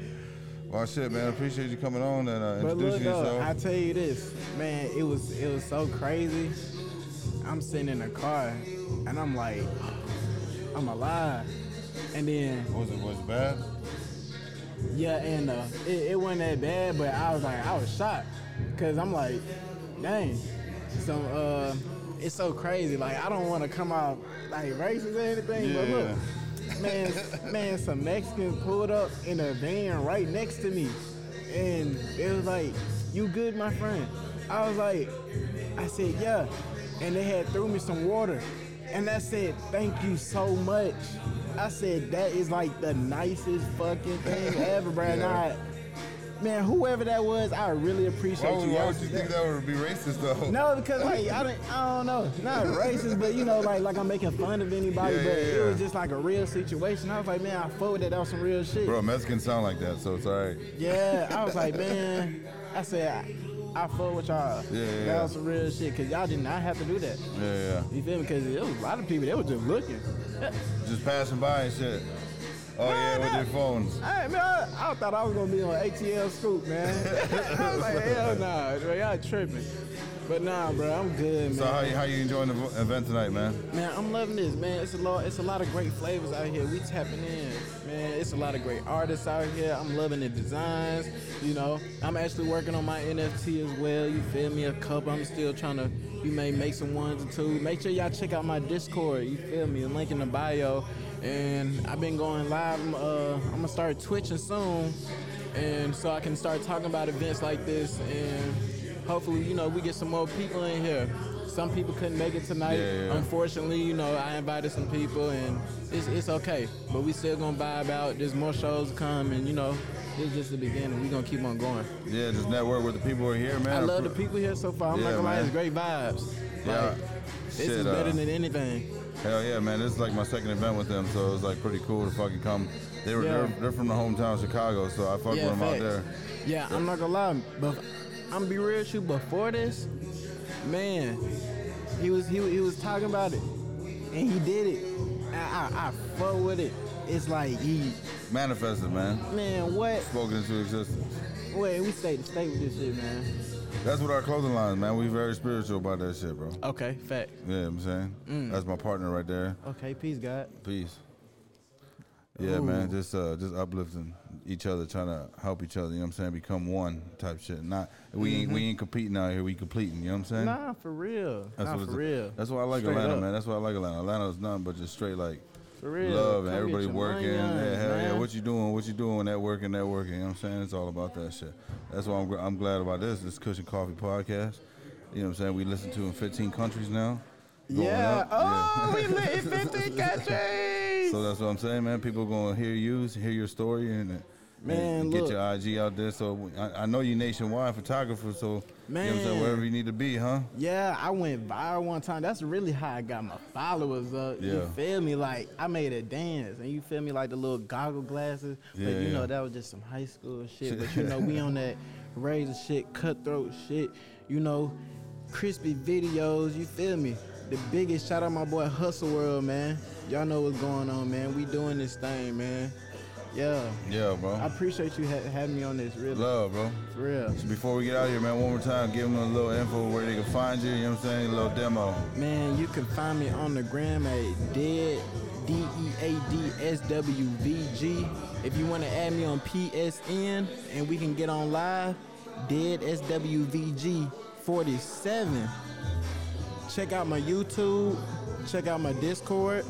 Well, shit, man. I appreciate you coming on and uh, But look, introducing yourself. I tell you this, man, it was it was so crazy. I'm sitting in the car, and I'm like, I'm alive. And then was it was it bad? Yeah, and uh, it, it wasn't that bad, but I was like, I was shocked, cause I'm like, dang. So uh, it's so crazy. Like I don't want to come out like racist or anything, but look, man, man, some Mexicans pulled up in a van right next to me, and it was like, "You good, my friend?" I was like, I said, "Yeah," and they had threw me some water, and I said, "Thank you so much." I said, "That is like the nicest fucking thing ever, bro." And I, man, whoever that was, I really appreciate Why would, you. why would you think that would be racist though? no, because like I don't, I don't know, not racist, but you know, like like I'm making fun of anybody, Yeah, but yeah, it was just like a real situation. I was like, man, I fuck with that. That was some real shit. Bro, Mexicans sound like that, so it's alright. Yeah, I was like, man, I said, I, fuck with y'all. Yeah, yeah, was some real shit, cause y'all did not have to do that. Yeah, yeah. You feel me? Cause there was a lot of people that were just looking. Just passing by and shit. Oh yeah, with their phones. Hey, man, I, I thought I was gonna be on ATL scoop, man. I was like, hell nah, y'all tripping. But nah, bro, I'm good, man. So how you how you enjoying the event tonight, man? Man, I'm loving this, man. It's a lot. It's a lot of great flavors out here. We tapping in, man. It's a lot of great artists out here. I'm loving the designs. You know, I'm actually working on my NFT as well. You feel me? A couple. I'm still trying to. You may make some ones or two. Make sure y'all check out my Discord. You feel me? A link in the bio. And I've been going live. I'm, uh, I'm gonna start twitching soon, and so I can start talking about events like this and hopefully, you know, we get some more people in here. Some people couldn't make it tonight. Yeah, yeah. Unfortunately, you know, I invited some people and it's, it's okay. But we still gonna vibe out. There's more shows to come and you know, this is just the beginning. we gonna keep on going. Yeah, just network with the people who are here, man. I love the people here so far. I'm Yeah, not gonna lie, it's great vibes. Yeah. Like, this Shit, is uh, better than anything. Hell yeah, man! This is like my second event with them, so it was like pretty cool to fucking come. They were Yeah. they're, they're from the hometown of Chicago, so I fuck with them out there. Yeah, I'm not gonna lie, but I'm gonna be real with you. Before this, man, he was he, he was talking about it, and he did it. I I, I fuck with it. It's like he, Manifested, man. man, what? Spoken into existence. Wait, we stay to stay with this shit, man. That's what our clothing line, man. We very spiritual about that shit, bro. Okay, fact. Yeah, I'm saying. Mm. That's my partner right there. Okay, peace, God. Peace. Yeah, Ooh. man. Just uh, just uplifting each other, trying to help each other. You know what I'm saying? Become one type shit. Not we ain't we ain't competing out here. We completing. You know what I'm saying? Mm-hmm. Nah, for real. That's nah, what for real. That's why I like Straight Atlanta, up. man. That's why I like Atlanta. Atlanta's nothing but just straight like For real. love and Come everybody working. money yeah, hell yeah. What you doing? What you doing? Networking, networking. You know what I'm saying? It's all about that shit. That's why I'm, I'm glad about this. This Kush and Coffee podcast. You know what I'm saying? We listen to in 15 countries now. Yeah. up. Oh, Yeah. we lit in 50 countries. So that's what I'm saying, man. People gonna hear you, hear your story, and, and Man, get look. your IG out there. So I, I know you nationwide photographer. So man, you know what I'm saying, Man. wherever you need to be, huh? Yeah, I went viral one time. That's really how I got my followers up. Yeah. You feel me? Like I made a dance, and you feel me? Like the little goggle glasses. Yeah, but you yeah. know that was just some high school shit. But you know we on that razor shit, cutthroat shit. You know, crispy videos. You feel me? The biggest shout out my boy Hustle World, man. Y'all know what's going on, man. We doing this thing, man. Yeah. Yeah, bro. I appreciate you ha- having me on this, really. Love, bro. For real. So before we get out of here, man, one more time, give them a little info where they can find you. You know what I'm saying? A little demo. Man, you can find me on the gram at dead D E A D S W V G. If you want to add me on PSN and we can get on live, dead SWVG 47. Check out my YouTube. Check out my Discord.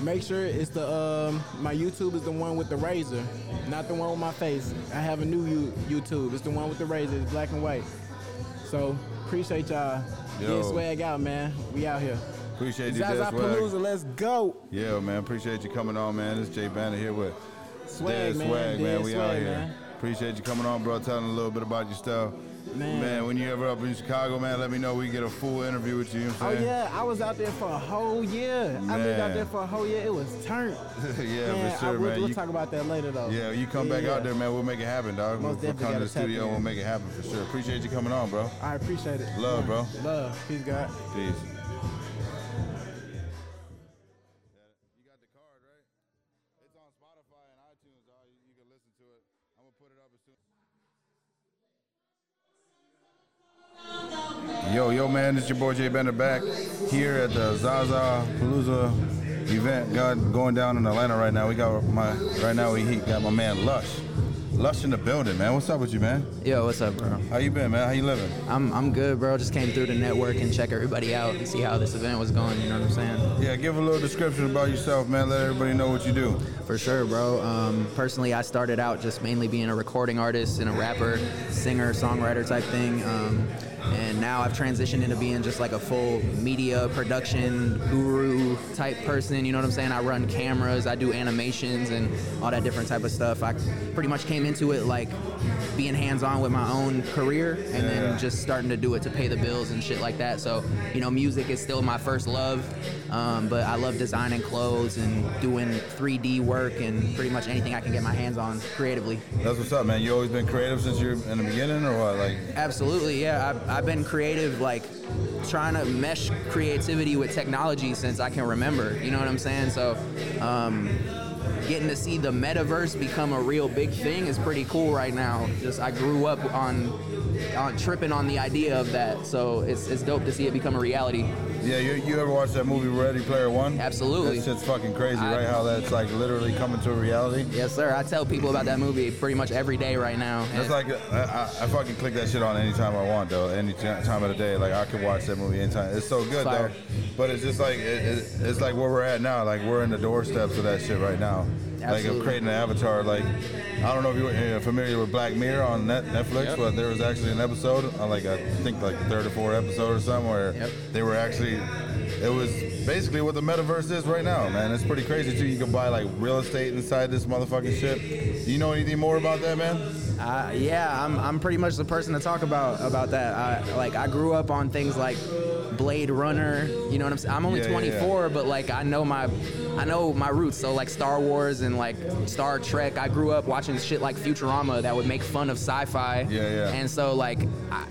Make sure it's the um, my YouTube is the one with the razor, not the one with my face. I have a new U- YouTube. It's the one with the razor. It's black and white. So appreciate y'all. Yo. Get swag out, man. We out here. Appreciate you, Dead Swag. Palooza, let's go. Yeah, man. Appreciate you coming on, man. It's Jay Banner here with Swag, Dead man. Swag, man. Dead We out swag, here. man. Appreciate you coming on, bro. Telling a little bit about your stuff. Man. when you ever up in Chicago, man, let me know. We get a full interview with you. you know what Oh yeah, I was out there for a whole year. I lived out there for a whole year. It was turned. yeah, man, for sure, I, we'll, man. we'll You- talk about that later though. yeah, you come back Yeah. out there, man. We'll make it happen, dog. Most we'll come to the studio in. we'll make it happen for sure. Appreciate you coming on, bro. I appreciate it. Love, bro. Love. Peace, God. Peace. Yo, yo, man, it's your boy Jay Bender back here at the Zaza Palooza event got going down in Atlanta right now. We got my right now we he got my man Lush. Lush in the building, man. What's up with you, man? Yo, what's up, bro? How you been, man? How you living? I'm I'm good, bro. Just came through the network and check everybody out and see how this event was going. You know what I'm saying? Yeah, give a little description about yourself, man. Let everybody know what you do. For sure, bro. Um, personally, I started out just mainly being a recording artist and a rapper, singer, songwriter type thing. Um, and now I've transitioned into being just like a full media production guru type person. You know what I'm saying? I run cameras, I do animations, and all that different type of stuff. I pretty much came into it like being hands-on with my own career, and Yeah. then just starting to do it to pay the bills and shit like that. So, you know, music is still my first love, um, but I love designing clothes and doing 3D work and pretty much anything I can get my hands on creatively. That's what's up, man. You always been creative since you're in the beginning, or what? Like, Absolutely, yeah. I've, I've been creative, like trying to mesh creativity with technology since I can remember. You know what I'm saying? So, um, getting to see the metaverse become a real big thing is pretty cool right now. Just I grew up on on tripping on the idea of that, so it's it's dope to see it become a reality. yeah, you, you ever watched that movie Ready Player One? Absolutely. That shit's fucking crazy, I- right? How that's like literally coming to a reality. Yes, sir. I tell people about that movie pretty much every day right now. It's like I, I, I fucking click that shit on anytime I want though, any time of the day. Like I could watch that movie anytime. It's so good Fire. though, but it's just like it, it, it's like where we're at now. Like we're in the doorsteps of that shit right now. Like of creating an avatar. Like I don't know if you're familiar with Black Mirror on Net, Netflix, Yep. but there was actually an episode, on like I think like the third or fourth episode or somewhere, Yep. they were actually. It was basically what the metaverse is right now, man. It's pretty crazy too. You can buy like real estate inside this motherfucking shit. Do you know anything more about that, man? Uh, yeah, I'm, I'm pretty much the person to talk about about that. I, like I grew up on things like Blade Runner. You know what I'm saying? I'm only Yeah, yeah, 24, but like I know my I know my roots. So like Star Wars and like Star Trek. I grew up watching shit like Futurama that would make fun of sci-fi. Yeah, yeah. And so like I,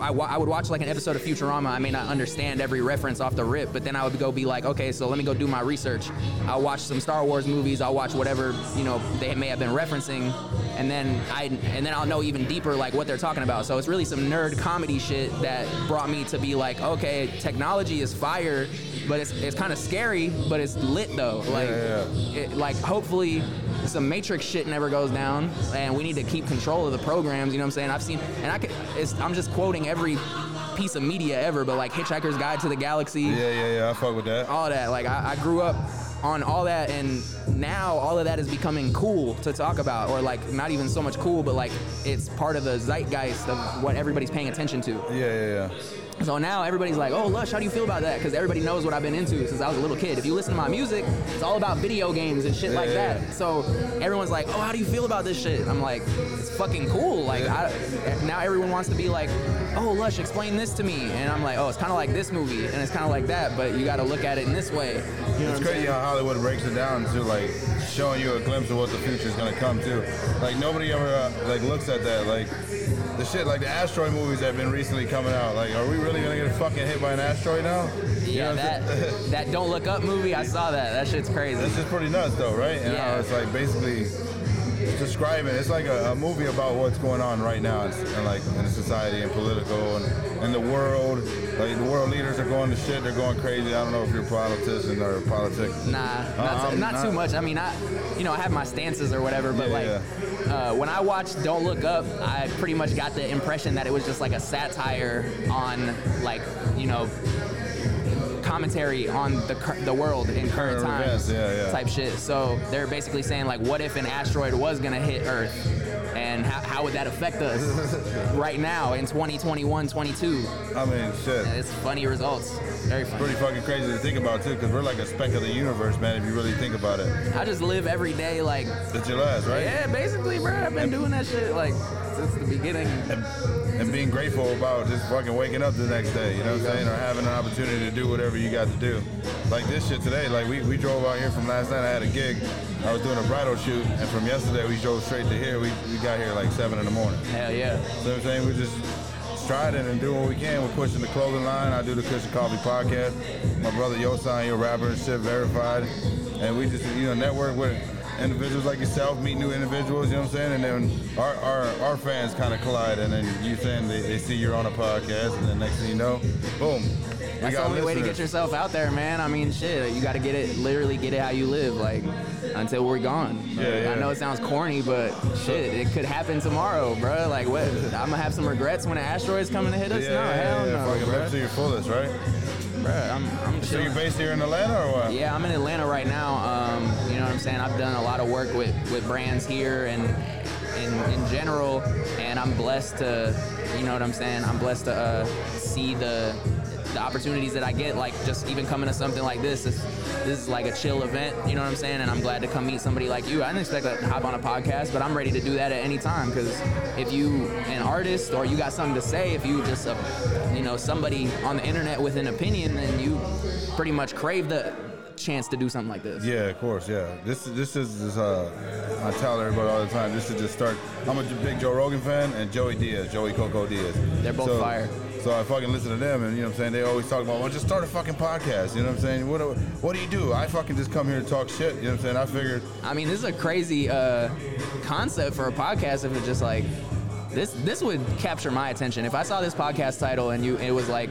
I, I would watch like an episode of Futurama. I may not understand every reference off the rip, but then I would go be like, okay, so let me go do my research. I'll watch some Star Wars movies. I'll watch whatever you know they may have been referencing, and then I and then I'll know even deeper like what they're talking about. So it's really some nerd comedy shit that brought me to be like, okay, technology is fire, but it's it's kind of scary, but it's lit though. Like, Yeah, It, like hopefully some matrix shit never goes down and we need to keep control of the programs you know what i'm saying i've seen and i it's, i'm just quoting every piece of media ever, but like Hitchhiker's Guide to the Galaxy, Yeah, yeah, yeah. I fuck with that. all that. Like I, I grew up on all that, and now all of that is becoming cool to talk about, or like not even so much cool, but like it's part of the zeitgeist of what everybody's paying attention to. Yeah, yeah, yeah. So now everybody's like, "Oh, Lush, how do you feel about that?" Because everybody knows what I've been into since I was a little kid. If you listen to my music, it's all about video games and shit like Yeah. that. So everyone's like, "Oh, how do you feel about this shit?" I'm like, "It's fucking cool." Like I, now everyone wants to be like, "Oh, Lush, explain this to me," and I'm like, "Oh, it's kind of like this movie, and it's kind of like that, but you got to look at it in this way." You know It's crazy saying? how Hollywood breaks it down to like showing you a glimpse of what the future is gonna come to. Like nobody ever uh, like looks at that. Like the shit, like the asteroid movies that have been recently coming out. Like, are we really gonna get fucking hit by an asteroid now? You Yeah, know that that Don't Look Up movie, I saw that. That shit's crazy. That's just pretty nuts, though, right? And Yeah. it's like basically describing. It's like a, a movie about what's going on right now, and, and like in society and political and in the world. Like the world leaders are going to shit. They're going crazy. I don't know if you're a politician or politic. Nah, Uh, not, not, not- too much. I mean, I, you know, I have my stances or whatever, but Yeah, like, Uh, when I watched Don't Look Up, I pretty much got the impression that it was just like a satire on, like, you know, commentary on the cur- the world in current Current times, yeah, yeah. type shit. So they're basically saying like, what if an asteroid was gonna hit Earth, and how, how would that affect us right now in 2021, 22? I mean, shit. It's funny results. Very funny. Pretty fucking crazy to think about too, because we're like a speck of the universe, man. If you really think about it, I just live every day like it's your last, right? Yeah, basically, bro. I've been doing that shit like since the beginning. And, and being grateful about just fucking waking up the next day, you know what I'm saying? Or having an opportunity to do whatever you got to do. Like this shit today, like we, we drove out here from last night, I had a gig. I was doing a bridal shoot, and from yesterday we drove straight to here. We, we got here like 7 in the morning. Hell yeah. So what I'm saying? We're just striding and doing what we can. We're pushing the clothing line. I do the Kush and Coffee podcast. My brother Yosan, you're a rapper and shit, verified. And we just, you know, network with individuals like yourself, meet new individuals, you know what I'm saying? And then our our, our fans kind of collide. And then you saying they, they see you're on a podcast, and then next thing you know, boom. That's the only way to get yourself out there, man. I mean, shit, you got to get it, literally get it how you live, like until we're gone. Yeah, yeah. I know it sounds corny, but shit, it could happen tomorrow, bro. Like, what? I'm gonna have some regrets when an asteroid's coming to hit us. Yeah, no, yeah, hell yeah, no, fucking bro. live to your fullest, right? I'm, I'm So chilling. you're based here in Atlanta or what? Yeah, I'm in Atlanta right now. Um, you know what I'm saying? I've done a lot of work with, with brands here and in, in general, and I'm blessed to, you know what I'm saying? I'm blessed to uh, see the the opportunities that I get, like just even coming to something like this. This, this is like a chill event, you know what I'm saying? And I'm glad to come meet somebody like you. I didn't expect to hop on a podcast, but I'm ready to do that at any time because if you an artist or you got something to say, if you just a, you know somebody on the internet with an opinion, then you pretty much crave the chance to do something like this. Yeah, of course, yeah. This this is this, uh, I tell everybody all the time. This is just start. I'm a big Joe Rogan fan and Joey Diaz, Joey Coco Diaz. They're both so, fire. So I fucking listen to them, and you know what I'm saying. They always talk about, well, just start a fucking podcast. You know what I'm saying? What do, what do you do? I fucking just come here to talk shit. You know what I'm saying? I figured, I mean, this is a crazy uh, concept for a podcast. If it's just like this, this would capture my attention. If I saw this podcast title and you, it was like,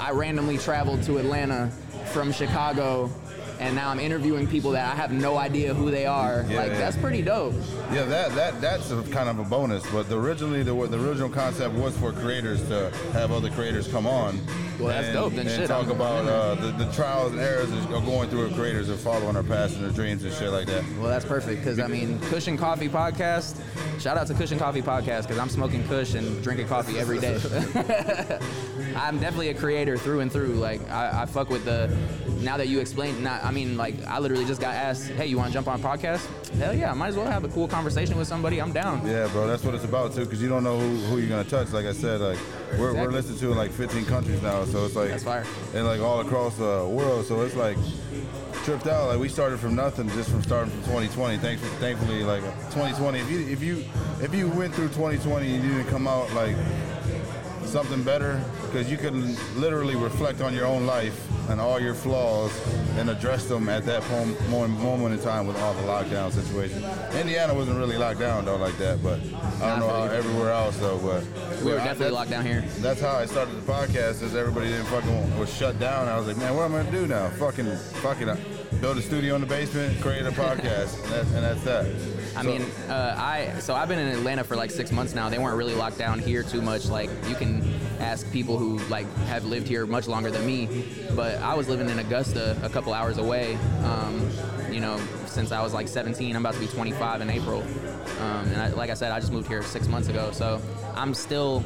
I randomly traveled to Atlanta from Chicago, and now I'm interviewing people that I have no idea who they are. Yeah, like yeah. that's pretty dope. yeah, that that that's a kind of a bonus. But the, originally, the the original concept was for creators to have other creators come on. Well, that's and, dope, then and shit, talk I'm- about uh, the, the trials and errors of going through a creators and following their passion, their dreams, and shit like that. Well, that's perfect because I mean, Kush and Coffee Podcast. Shout out to Kush and Coffee Podcast because I'm smoking Kush and drinking coffee every day. I'm definitely a creator through and through. Like I, I fuck with the. Now that you explained, not I mean, like I literally just got asked, "Hey, you want to jump on a podcast?" Hell yeah, I might as well have a cool conversation with somebody. I'm down. Yeah, bro, that's what it's about too, because you don't know who, who you're gonna touch. Like I said, like we're, we're listened to in like 15 countries now, so it's like That's fire. and like all across the world. So it's like tripped out. Like we started from nothing, just from starting from 2020. Thankfully, thankfully, like 2020. If you if you if you went through 2020 and you didn't come out like something better, because you can literally reflect on your own life and all your flaws and address them at that moment in time with all the lockdown situation. Indiana wasn't really locked down though like that, but I don't know how everywhere else though. But We were but I- definitely locked down here. That's how I started the podcast. Is everybody didn't fucking was shut down. I was like, man, what am I gonna do now? Fucking, fucking, uh, build a studio in the basement, create a podcast, and, that, and that's that. I So- mean, uh, I so I've been in Atlanta for like six months now. They weren't really locked down here too much. Like you can ask people who like have lived here much longer than me. But I was living in Augusta, a couple hours away. Um, you know, since I was like 17, I'm about to be 25 in April. Um, and I, like I said, I just moved here six months ago, so I'm still,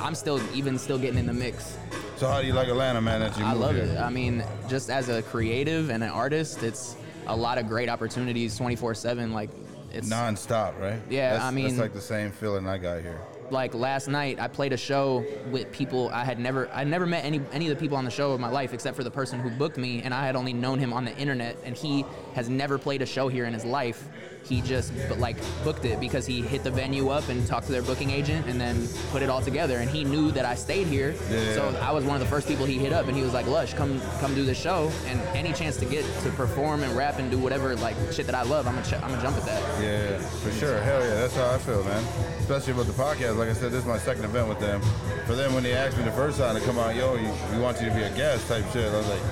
I'm still even still getting in the mix. So how do you like Atlanta, man? That you I love here? it. I mean, just as a creative and an artist, it's a lot of great opportunities 24/7. Like, it's Non-stop, right? Yeah, That's- I mean- that's like the same feeling I got here. Like last night I played a show with people I had never I never met any any of the people on the show in my life except for the person who booked me and I had only known him on the internet and he has never played a show here in his life. He just but like booked it because he hit the venue up and talked to their booking agent and then put it all together and he knew that I stayed here. Yeah. So I was one of the first people he hit up and he was like, "Lush, come come do this show and any chance to get to perform and rap and do whatever like shit that I love, I'm gonna ch- I'm gonna jump at that." Yeah, for sure. Hell yeah, that's how I feel, man. Especially with the podcast. Like I said, this is my second event with them. For them, when they asked me the first time to come out, yo, you, we want you to be a guest type shit. I was like,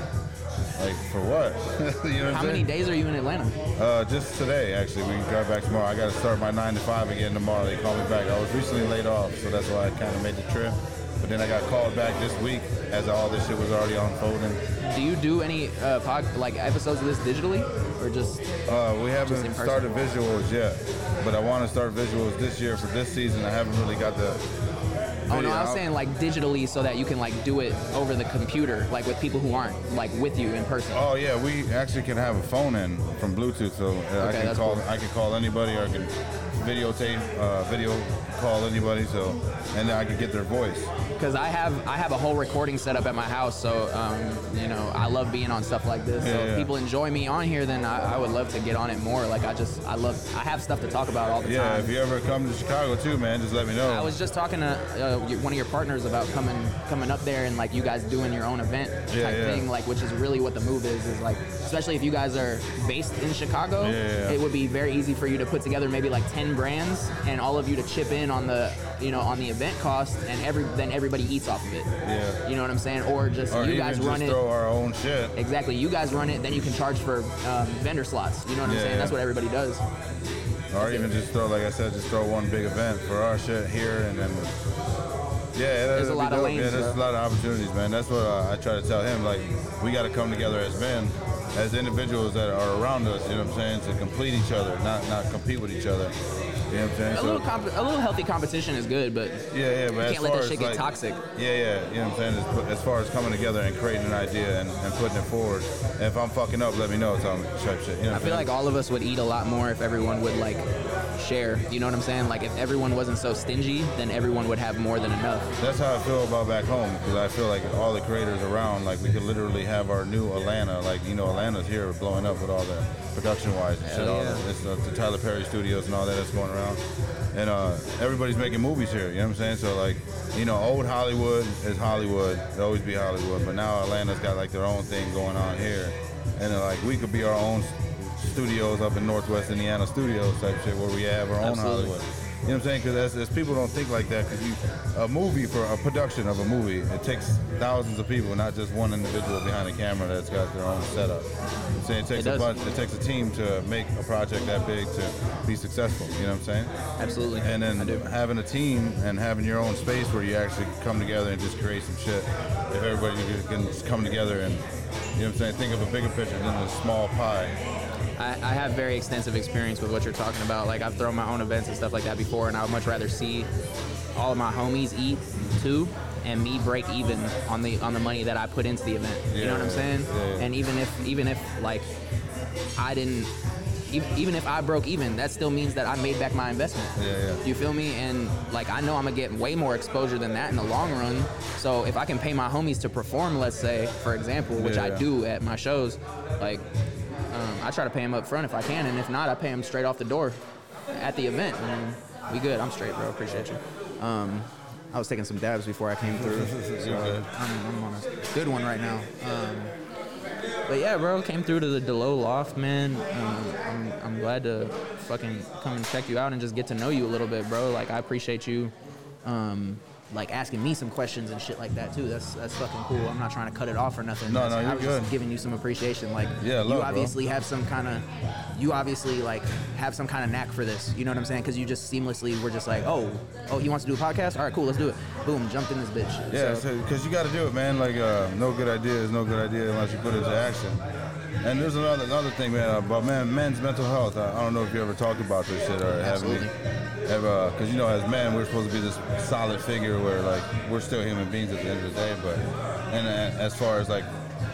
like for what? you know what How many days are you in Atlanta? Uh, just today, actually. We can drive back tomorrow. I got to start my nine to five again tomorrow. They called me back. I was recently laid off, so that's why I kind of made the trip. But then I got called back this week as all this shit was already unfolding. Do you do any uh, pod, like episodes of this digitally, or just? Uh, we haven't person? started visuals yet, but I want to start visuals this year for this season. I haven't really got the. Oh no, I was saying like digitally, so that you can like do it over the computer, like with people who aren't like with you in person. Oh yeah, we actually can have a phone in from Bluetooth, so uh, I can call. cool. I can call anybody, or I can videotape, uh, video call anybody. So, and then I could get their voice. Because I have I have a whole recording set up at my house, so um, you know I love being on stuff like this. so Yeah, if people enjoy me on here, then I, I would love to get on it more. Like I just I love I have stuff to talk about all the Yeah, time. Yeah, if you ever come to Chicago too, man, just let me know. I was just talking to uh, one of your partners about coming coming up there and like you guys doing your own event Yeah, type yeah. thing, like which is really what the move is. Is like especially if you guys are based in Chicago, Yeah, yeah, yeah. it would be very easy for you to put together maybe like ten brands and all of you to chip in on the you know on the event cost and every then everybody eats off of it. Yeah. You know what I'm saying? Or just or you guys run it. throw our own shit. Exactly. You guys run it, then you can charge for um, vendor slots. You know what I'm Yeah, saying? That's what everybody does. Or even just throw, like I said, just throw one big event for our shit here, and then yeah, There's a lot of dope. lanes, Yeah, there's bro. a lot of opportunities, man. That's what uh, I try to tell him. Like, we got to come together as men, as individuals that are around us. You know what I'm saying? To complete each other, not not compete with each other. You know what I'm saying? A So- little comp- a little healthy competition is good, but yeah, yeah, but you as can't let that shit get like- toxic. Yeah, yeah, you know what I'm saying? As, as far as coming together and creating an idea and, and putting it forward. And if I'm fucking up, let me know. Tell me, type shit. You know I feel I'm like all of us would eat a lot more if everyone would like share. You know what I'm saying? Like if everyone wasn't so stingy, then everyone would have more than enough. That's how I feel about back home because I feel like all the creators around, like we could literally have our new Atlanta. Like you know, Atlanta's here blowing up with all the production wise and shit. Hell All the, it's, uh, the Tyler Perry Studios and all that that's going around, and uh, everybody's making movies here. You know what I'm saying? So like, you know, old Hollywood is Hollywood. It'll always be Hollywood, but now Atlanta's got like their own thing going on here, and then, like we could be our own studios up in Northwest Indiana studios type shit where we have our own Absolutely. Hollywood. You know what I'm saying? Because as, as people don't think like that, because you a movie for a production of a movie, it takes thousands of people, not just one individual behind the camera that's got their own setup. I'm saying it takes It a bunch, it takes a team to make a project that big to be successful. You know what I'm saying? Absolutely. And then having a team and having your own space where you actually come together and just create some shit. If everybody can just come together and you know what I'm saying, think of a bigger picture than a small pie. I, I have very extensive experience with what you're talking about. Like I've thrown my own events and stuff like that before, and I would much rather see all of my homies eat too, and me break even on the on the money that I put into the event. you know what I'm saying? yeah, yeah. And even if even if like I didn't. Even if I broke even, that still means that I made back my investment. Yeah, yeah. You feel me? And like I know I'm gonna get way more exposure than that in the long run. So if I can pay my homies to perform, let's say, for example, which I Yeah. do at my shows, like um, I try to pay them up front if I can, and if not, I pay them straight off the door at the event. And we good. I'm straight, bro. Appreciate you. Um, I was taking some dabs before I came through. so good. I'm, I'm on a good one right now. Um, but yeah, bro, came through to the Delo Loft, man. Um, I'm, I'm glad to fucking come and check you out and just get to know you a little bit, bro. Like I appreciate you um, like asking me some questions and shit like that too. That's that's fucking cool. I'm not trying to cut it off or nothing. No, That's- no, I you're was good. just giving you some appreciation. Like Yeah, love, you bro. obviously have some kind of you obviously like have some kind of knack for this. You know what I'm saying? Because you just seamlessly were just like, oh, oh, he wants to do a podcast. All right, cool, let's do it. Boom, jumped in this bitch. Yeah, So- because you got to do it, man. Like, uh, no good idea is no good idea unless you put it into action. And there's another another thing, man, about man, men's mental health. I, I don't know if you ever talked about this shit or have any, ever, because you know, as men, we're supposed to be this solid figure where like we're still human beings at the end of the day. But and uh, as far as like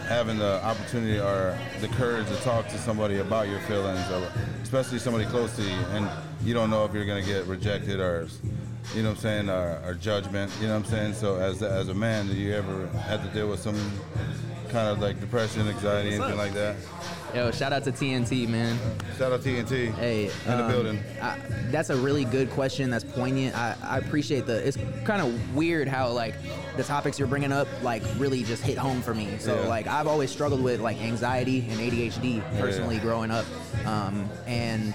having the opportunity or the courage to talk to somebody about your feelings, or especially somebody close to you, and you don't know if you're gonna get rejected or you know what I'm saying, our, or judgment, you know what I'm saying? So as as a man, do you ever have to deal with some kind of like depression, anxiety, anything like that? Yo, shout out to TNT, man. Shout out TNT. Hey, in the um, building. I, that's a really good question. That's poignant. I, I appreciate the. It's kind of weird how like the topics you're bringing up like really just hit home for me. So Yeah. like I've always struggled with like anxiety and ADHD personally growing up, um, and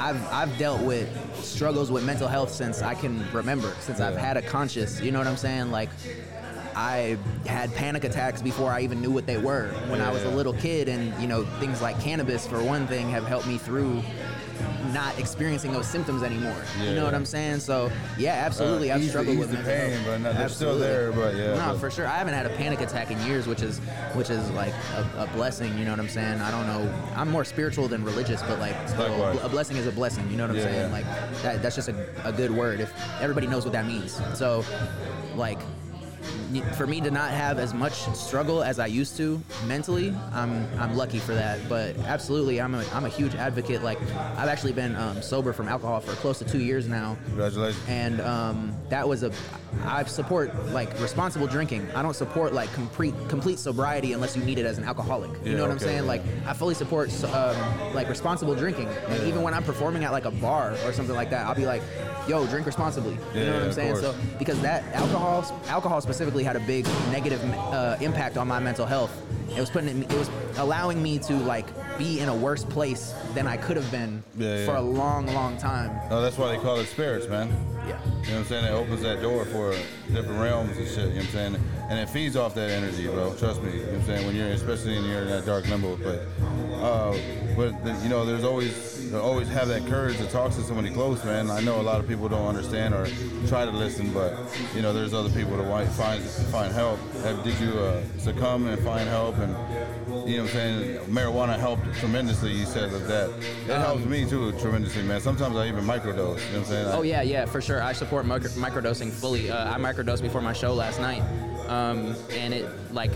I've I've dealt with struggles with mental health since I can remember, since I've had a conscious. You know what I'm saying? Like I had panic attacks before I even knew what they were when I was a little kid, and you know things like cannabis, for one thing, have helped me through not experiencing those symptoms anymore. You know what I'm saying? So yeah, absolutely, Uh, I've ease struggled ease with the pain, health. but not- they're still there, but yeah, No, but- for sure. I haven't had a panic attack in years, which is which is like a, a blessing. You know what I'm saying? I don't know. I'm more spiritual than religious, but like still, a blessing is a blessing. You know what I'm Yeah, saying? yeah. Like that, that's just a, a good word. If everybody knows what that means, so like for me to not have as much struggle as I used to mentally, I'm I'm lucky for that. But absolutely, I'm a I'm a huge advocate. Like I've actually been um, sober from alcohol for close to two years now, Congratulations. and um, that was a I support like responsible drinking. I don't support like complete complete sobriety unless you need it as an alcoholic. You Yeah, know what I'm saying? yeah. Like I fully support um, like responsible drinking. And even when I'm performing at like a bar or something like that, I'll be like, "Yo, drink responsibly." You know what I'm saying? course. So because that alcohol alcohol specifically had a big negative uh, impact on my mental health. It was putting it, it was allowing me to like be in a worse place than I could have been Yeah, for yeah. a long, long time. No, that's why they call it spirits, man. Yeah. You know what I'm saying? It opens that door for different realms and shit, you know what I'm saying? And it feeds off that energy, bro. Trust me. You know what I'm saying? When you're, especially when you're in that dark limbo place. Uh, but, the, you know, there's always, you always have that courage to talk to somebody close, man. I know a lot of people don't understand or try to listen, but, you know, there's other people to find, find help. Have- Did you uh, succumb and find help? And, you know what I'm saying? Marijuana helped tremendously, you said of that. It helps me too tremendously, man. Sometimes I even microdose, you know what I'm saying? Oh yeah, yeah, for sure. I support micro- microdosing fully. Uh, I microdosed before my show last night, um, and it like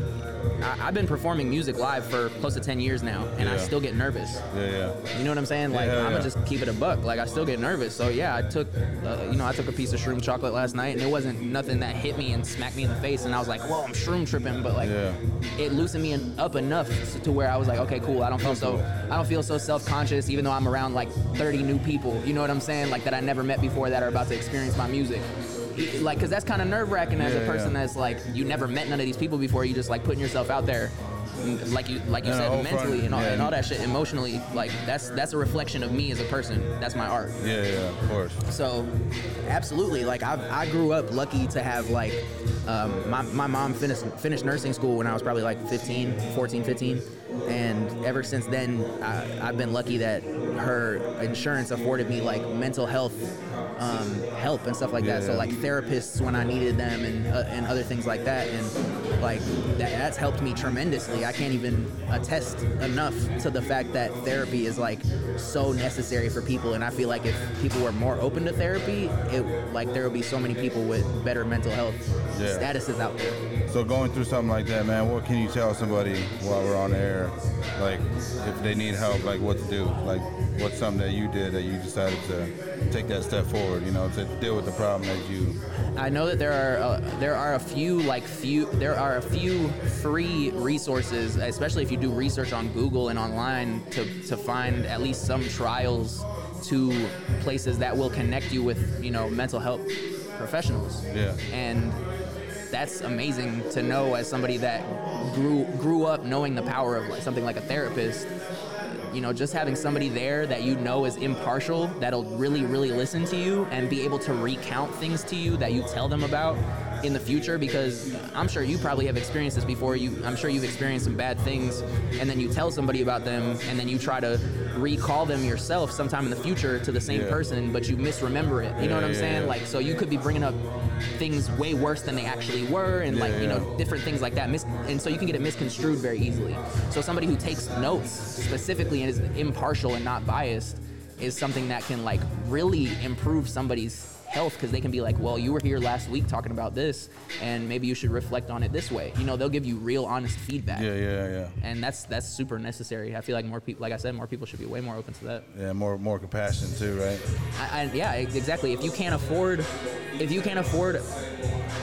I- I've been performing music live for close to ten years now, and I still get nervous. Yeah, yeah. You know what I'm saying? Like Yeah, I'm yeah. gonna just keep it a buck. Like I still get nervous. So yeah, I took, uh, you know, I took a piece of shroom chocolate last night, and it wasn't nothing that hit me and smacked me in the face, and I was like, whoa, I'm shroom tripping. But like, Yeah. it loosened me up enough to where I was like, okay, cool. I don't feel so, I don't feel so self-conscious, even though I'm around like 30 new people. You know what I'm saying? Like that I never met before that are about to experience my music. Like, cause that's kind of nerve-wracking as Yeah, a person that's like you never met none of these people before. You just like putting yourself out there, like you like you And said, whole front- mentally and all, yeah. and all that shit, emotionally. Like that's that's a reflection of me as a person. That's my art. Yeah, yeah, of course. So, absolutely. Like I, I grew up lucky to have like um, my, my mom finished finished nursing school when I was probably like 15, 14, 15, and ever since then I, I've been lucky that her insurance afforded me like mental health um, help and stuff like that. So like therapists when I needed them and uh, and other things like that, and like that, that's helped me tremendously. I can't even attest enough to the fact that therapy is like so necessary for people, and I feel like if people were more open to therapy, it like there would be so many people with better mental health Yeah. statuses out there. So going through something like that, man, what can you tell somebody while we're on the air? Like, if they need help, like what to do? Like, what's something that you did that you decided to take that step forward? You know, to deal with the problem that you. I know that there are uh, there are a few like few there are a few free resources, especially if you do research on Google and online to to find at least some trials to places that will connect you with you know mental health professionals. Yeah. And that's amazing to know as somebody that grew grew up knowing the power of like something like a therapist you know, just having somebody there that you know is impartial, that'll really, really listen to you and be able to recount things to you that you tell them about in the future because I'm sure you probably have experienced this before. You, I'm sure you've experienced some bad things, and then you tell somebody about them, and then you try to recall them yourself sometime in the future to the same Yeah. person, but you misremember it. You know what I'm yeah, saying? yeah. Like, so you could be bringing up things way worse than they actually were, and like you know yeah. different things like that. Mis- and so you can get it misconstrued very easily. So somebody who takes notes specifically and is impartial and not biased is something that can like really improve somebody's health because they can be like, well, you were here last week talking about this, and maybe you should reflect on it this way. You know, they'll give you real, honest feedback. Yeah, yeah, yeah. And that's that's super necessary. I feel like more people, like I said, more people should be way more open to that. Yeah, more more compassion too, right? I, I, yeah, exactly. If you can't afford, if you can't afford,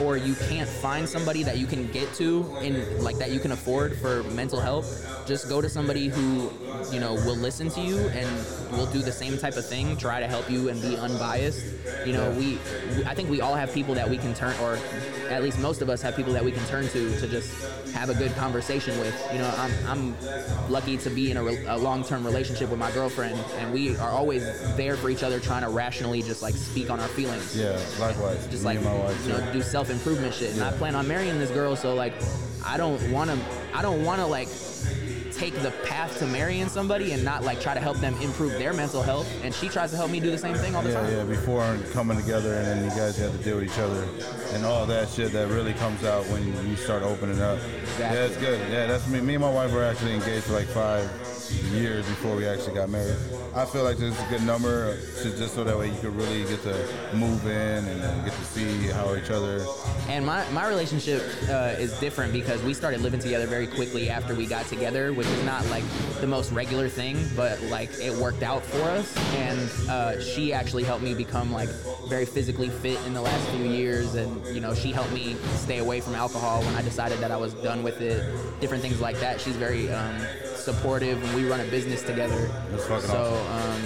or you can't find somebody that you can get to in like that you can afford for mental health, just go to somebody who you know will listen to you and will do the same type of thing, try to help you and be unbiased. You know, we, I think we all have people that we can turn, or at least most of us have people that we can turn to to just have a good conversation with. You know, I'm I'm lucky to be in a, re- a long-term relationship with my girlfriend, and we are always there for each other, trying to rationally just like speak on our feelings. Yeah, likewise. Just Me like and my wife you know, do self-improvement shit. And I plan on marrying this girl, so like, I don't want to, I don't want to like take the path to marrying somebody and not like try to help them improve their mental health. And she tries to help me do the same thing all the Yeah, time. yeah, before coming together and then you guys have to deal with each other and all that shit that really comes out when you start opening up. Yeah, it's good. Yeah, that's me. Me and my wife were actually engaged for like five years before we actually got married. I feel like this is a good number to just so that way you can really get to move in and get to see how each other. And my, my relationship uh, is different because we started living together very quickly after we got together, which is not like the most regular thing, but like it worked out for us. And uh, she actually helped me become like very physically fit in the last few years. And, you know, she helped me stay away from alcohol when I decided that I was done with it, different things like that. She's very um, supportive and we run a business together. That's fucking so, awesome. Um,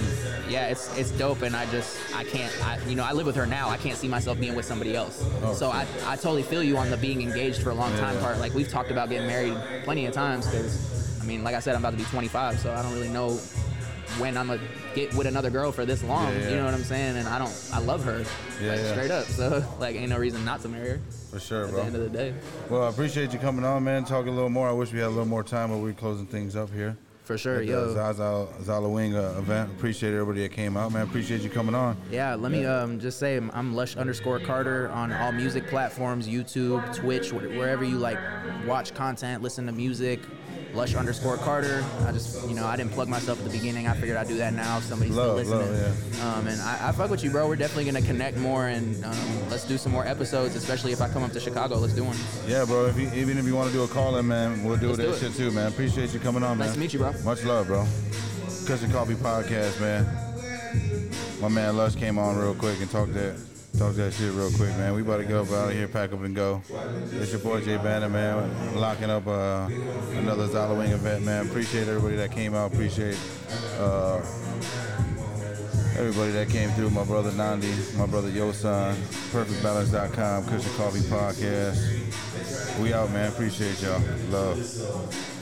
yeah, it's it's dope, and I just I can't I, you know I live with her now. I can't see myself being with somebody else. Oh, so I, I totally feel you on the being engaged for a long time Yeah. part. Like we've talked about getting married plenty of times because I mean, like I said, I'm about to be 25, so I don't really know when I'm gonna get with another girl for this long. Yeah. You know what I'm saying? And I don't I love her like straight up. So like ain't no reason not to marry her For sure, at bro. At the end of the day. Well, I appreciate you coming on, man. Talking a little more. I wish we had a little more time, but we're closing things up here. For sure, yo. Zaza Palooza uh, event. Appreciate everybody that came out, man. Appreciate you coming on. Yeah, let me um, just say I'm- I'm Lush underscore Carter on all music platforms, YouTube, Twitch, wherever you like watch content, listen to music. Lush underscore Carter. I just, you know, I didn't plug myself at the beginning. I figured I'd do that now. if Somebody's Love, still love, listening. Um, and I, I fuck with you, bro. We're definitely gonna connect more, and um, let's do some more episodes, especially if I come up to Chicago. Let's do one. Yeah, bro. If you, even if you want to do a call in, man, we'll do Let's that do it. shit too, man. Appreciate you coming on, man. Nice to meet you, bro. Much love, bro. Kush and Coffee Podcast, man. My man Lush came on real quick and talked that talk that shit real quick, man. We about to go up out of here, pack up and go. It's your boy Jay Banner, man. Locking up uh, another Palooza event, man. Appreciate everybody that came out. Appreciate uh, everybody that came through. My brother Nandi, my brother Yosan, PerfectBalance.com, Kush and Coffee Podcast. We out, man. Appreciate y'all. Love.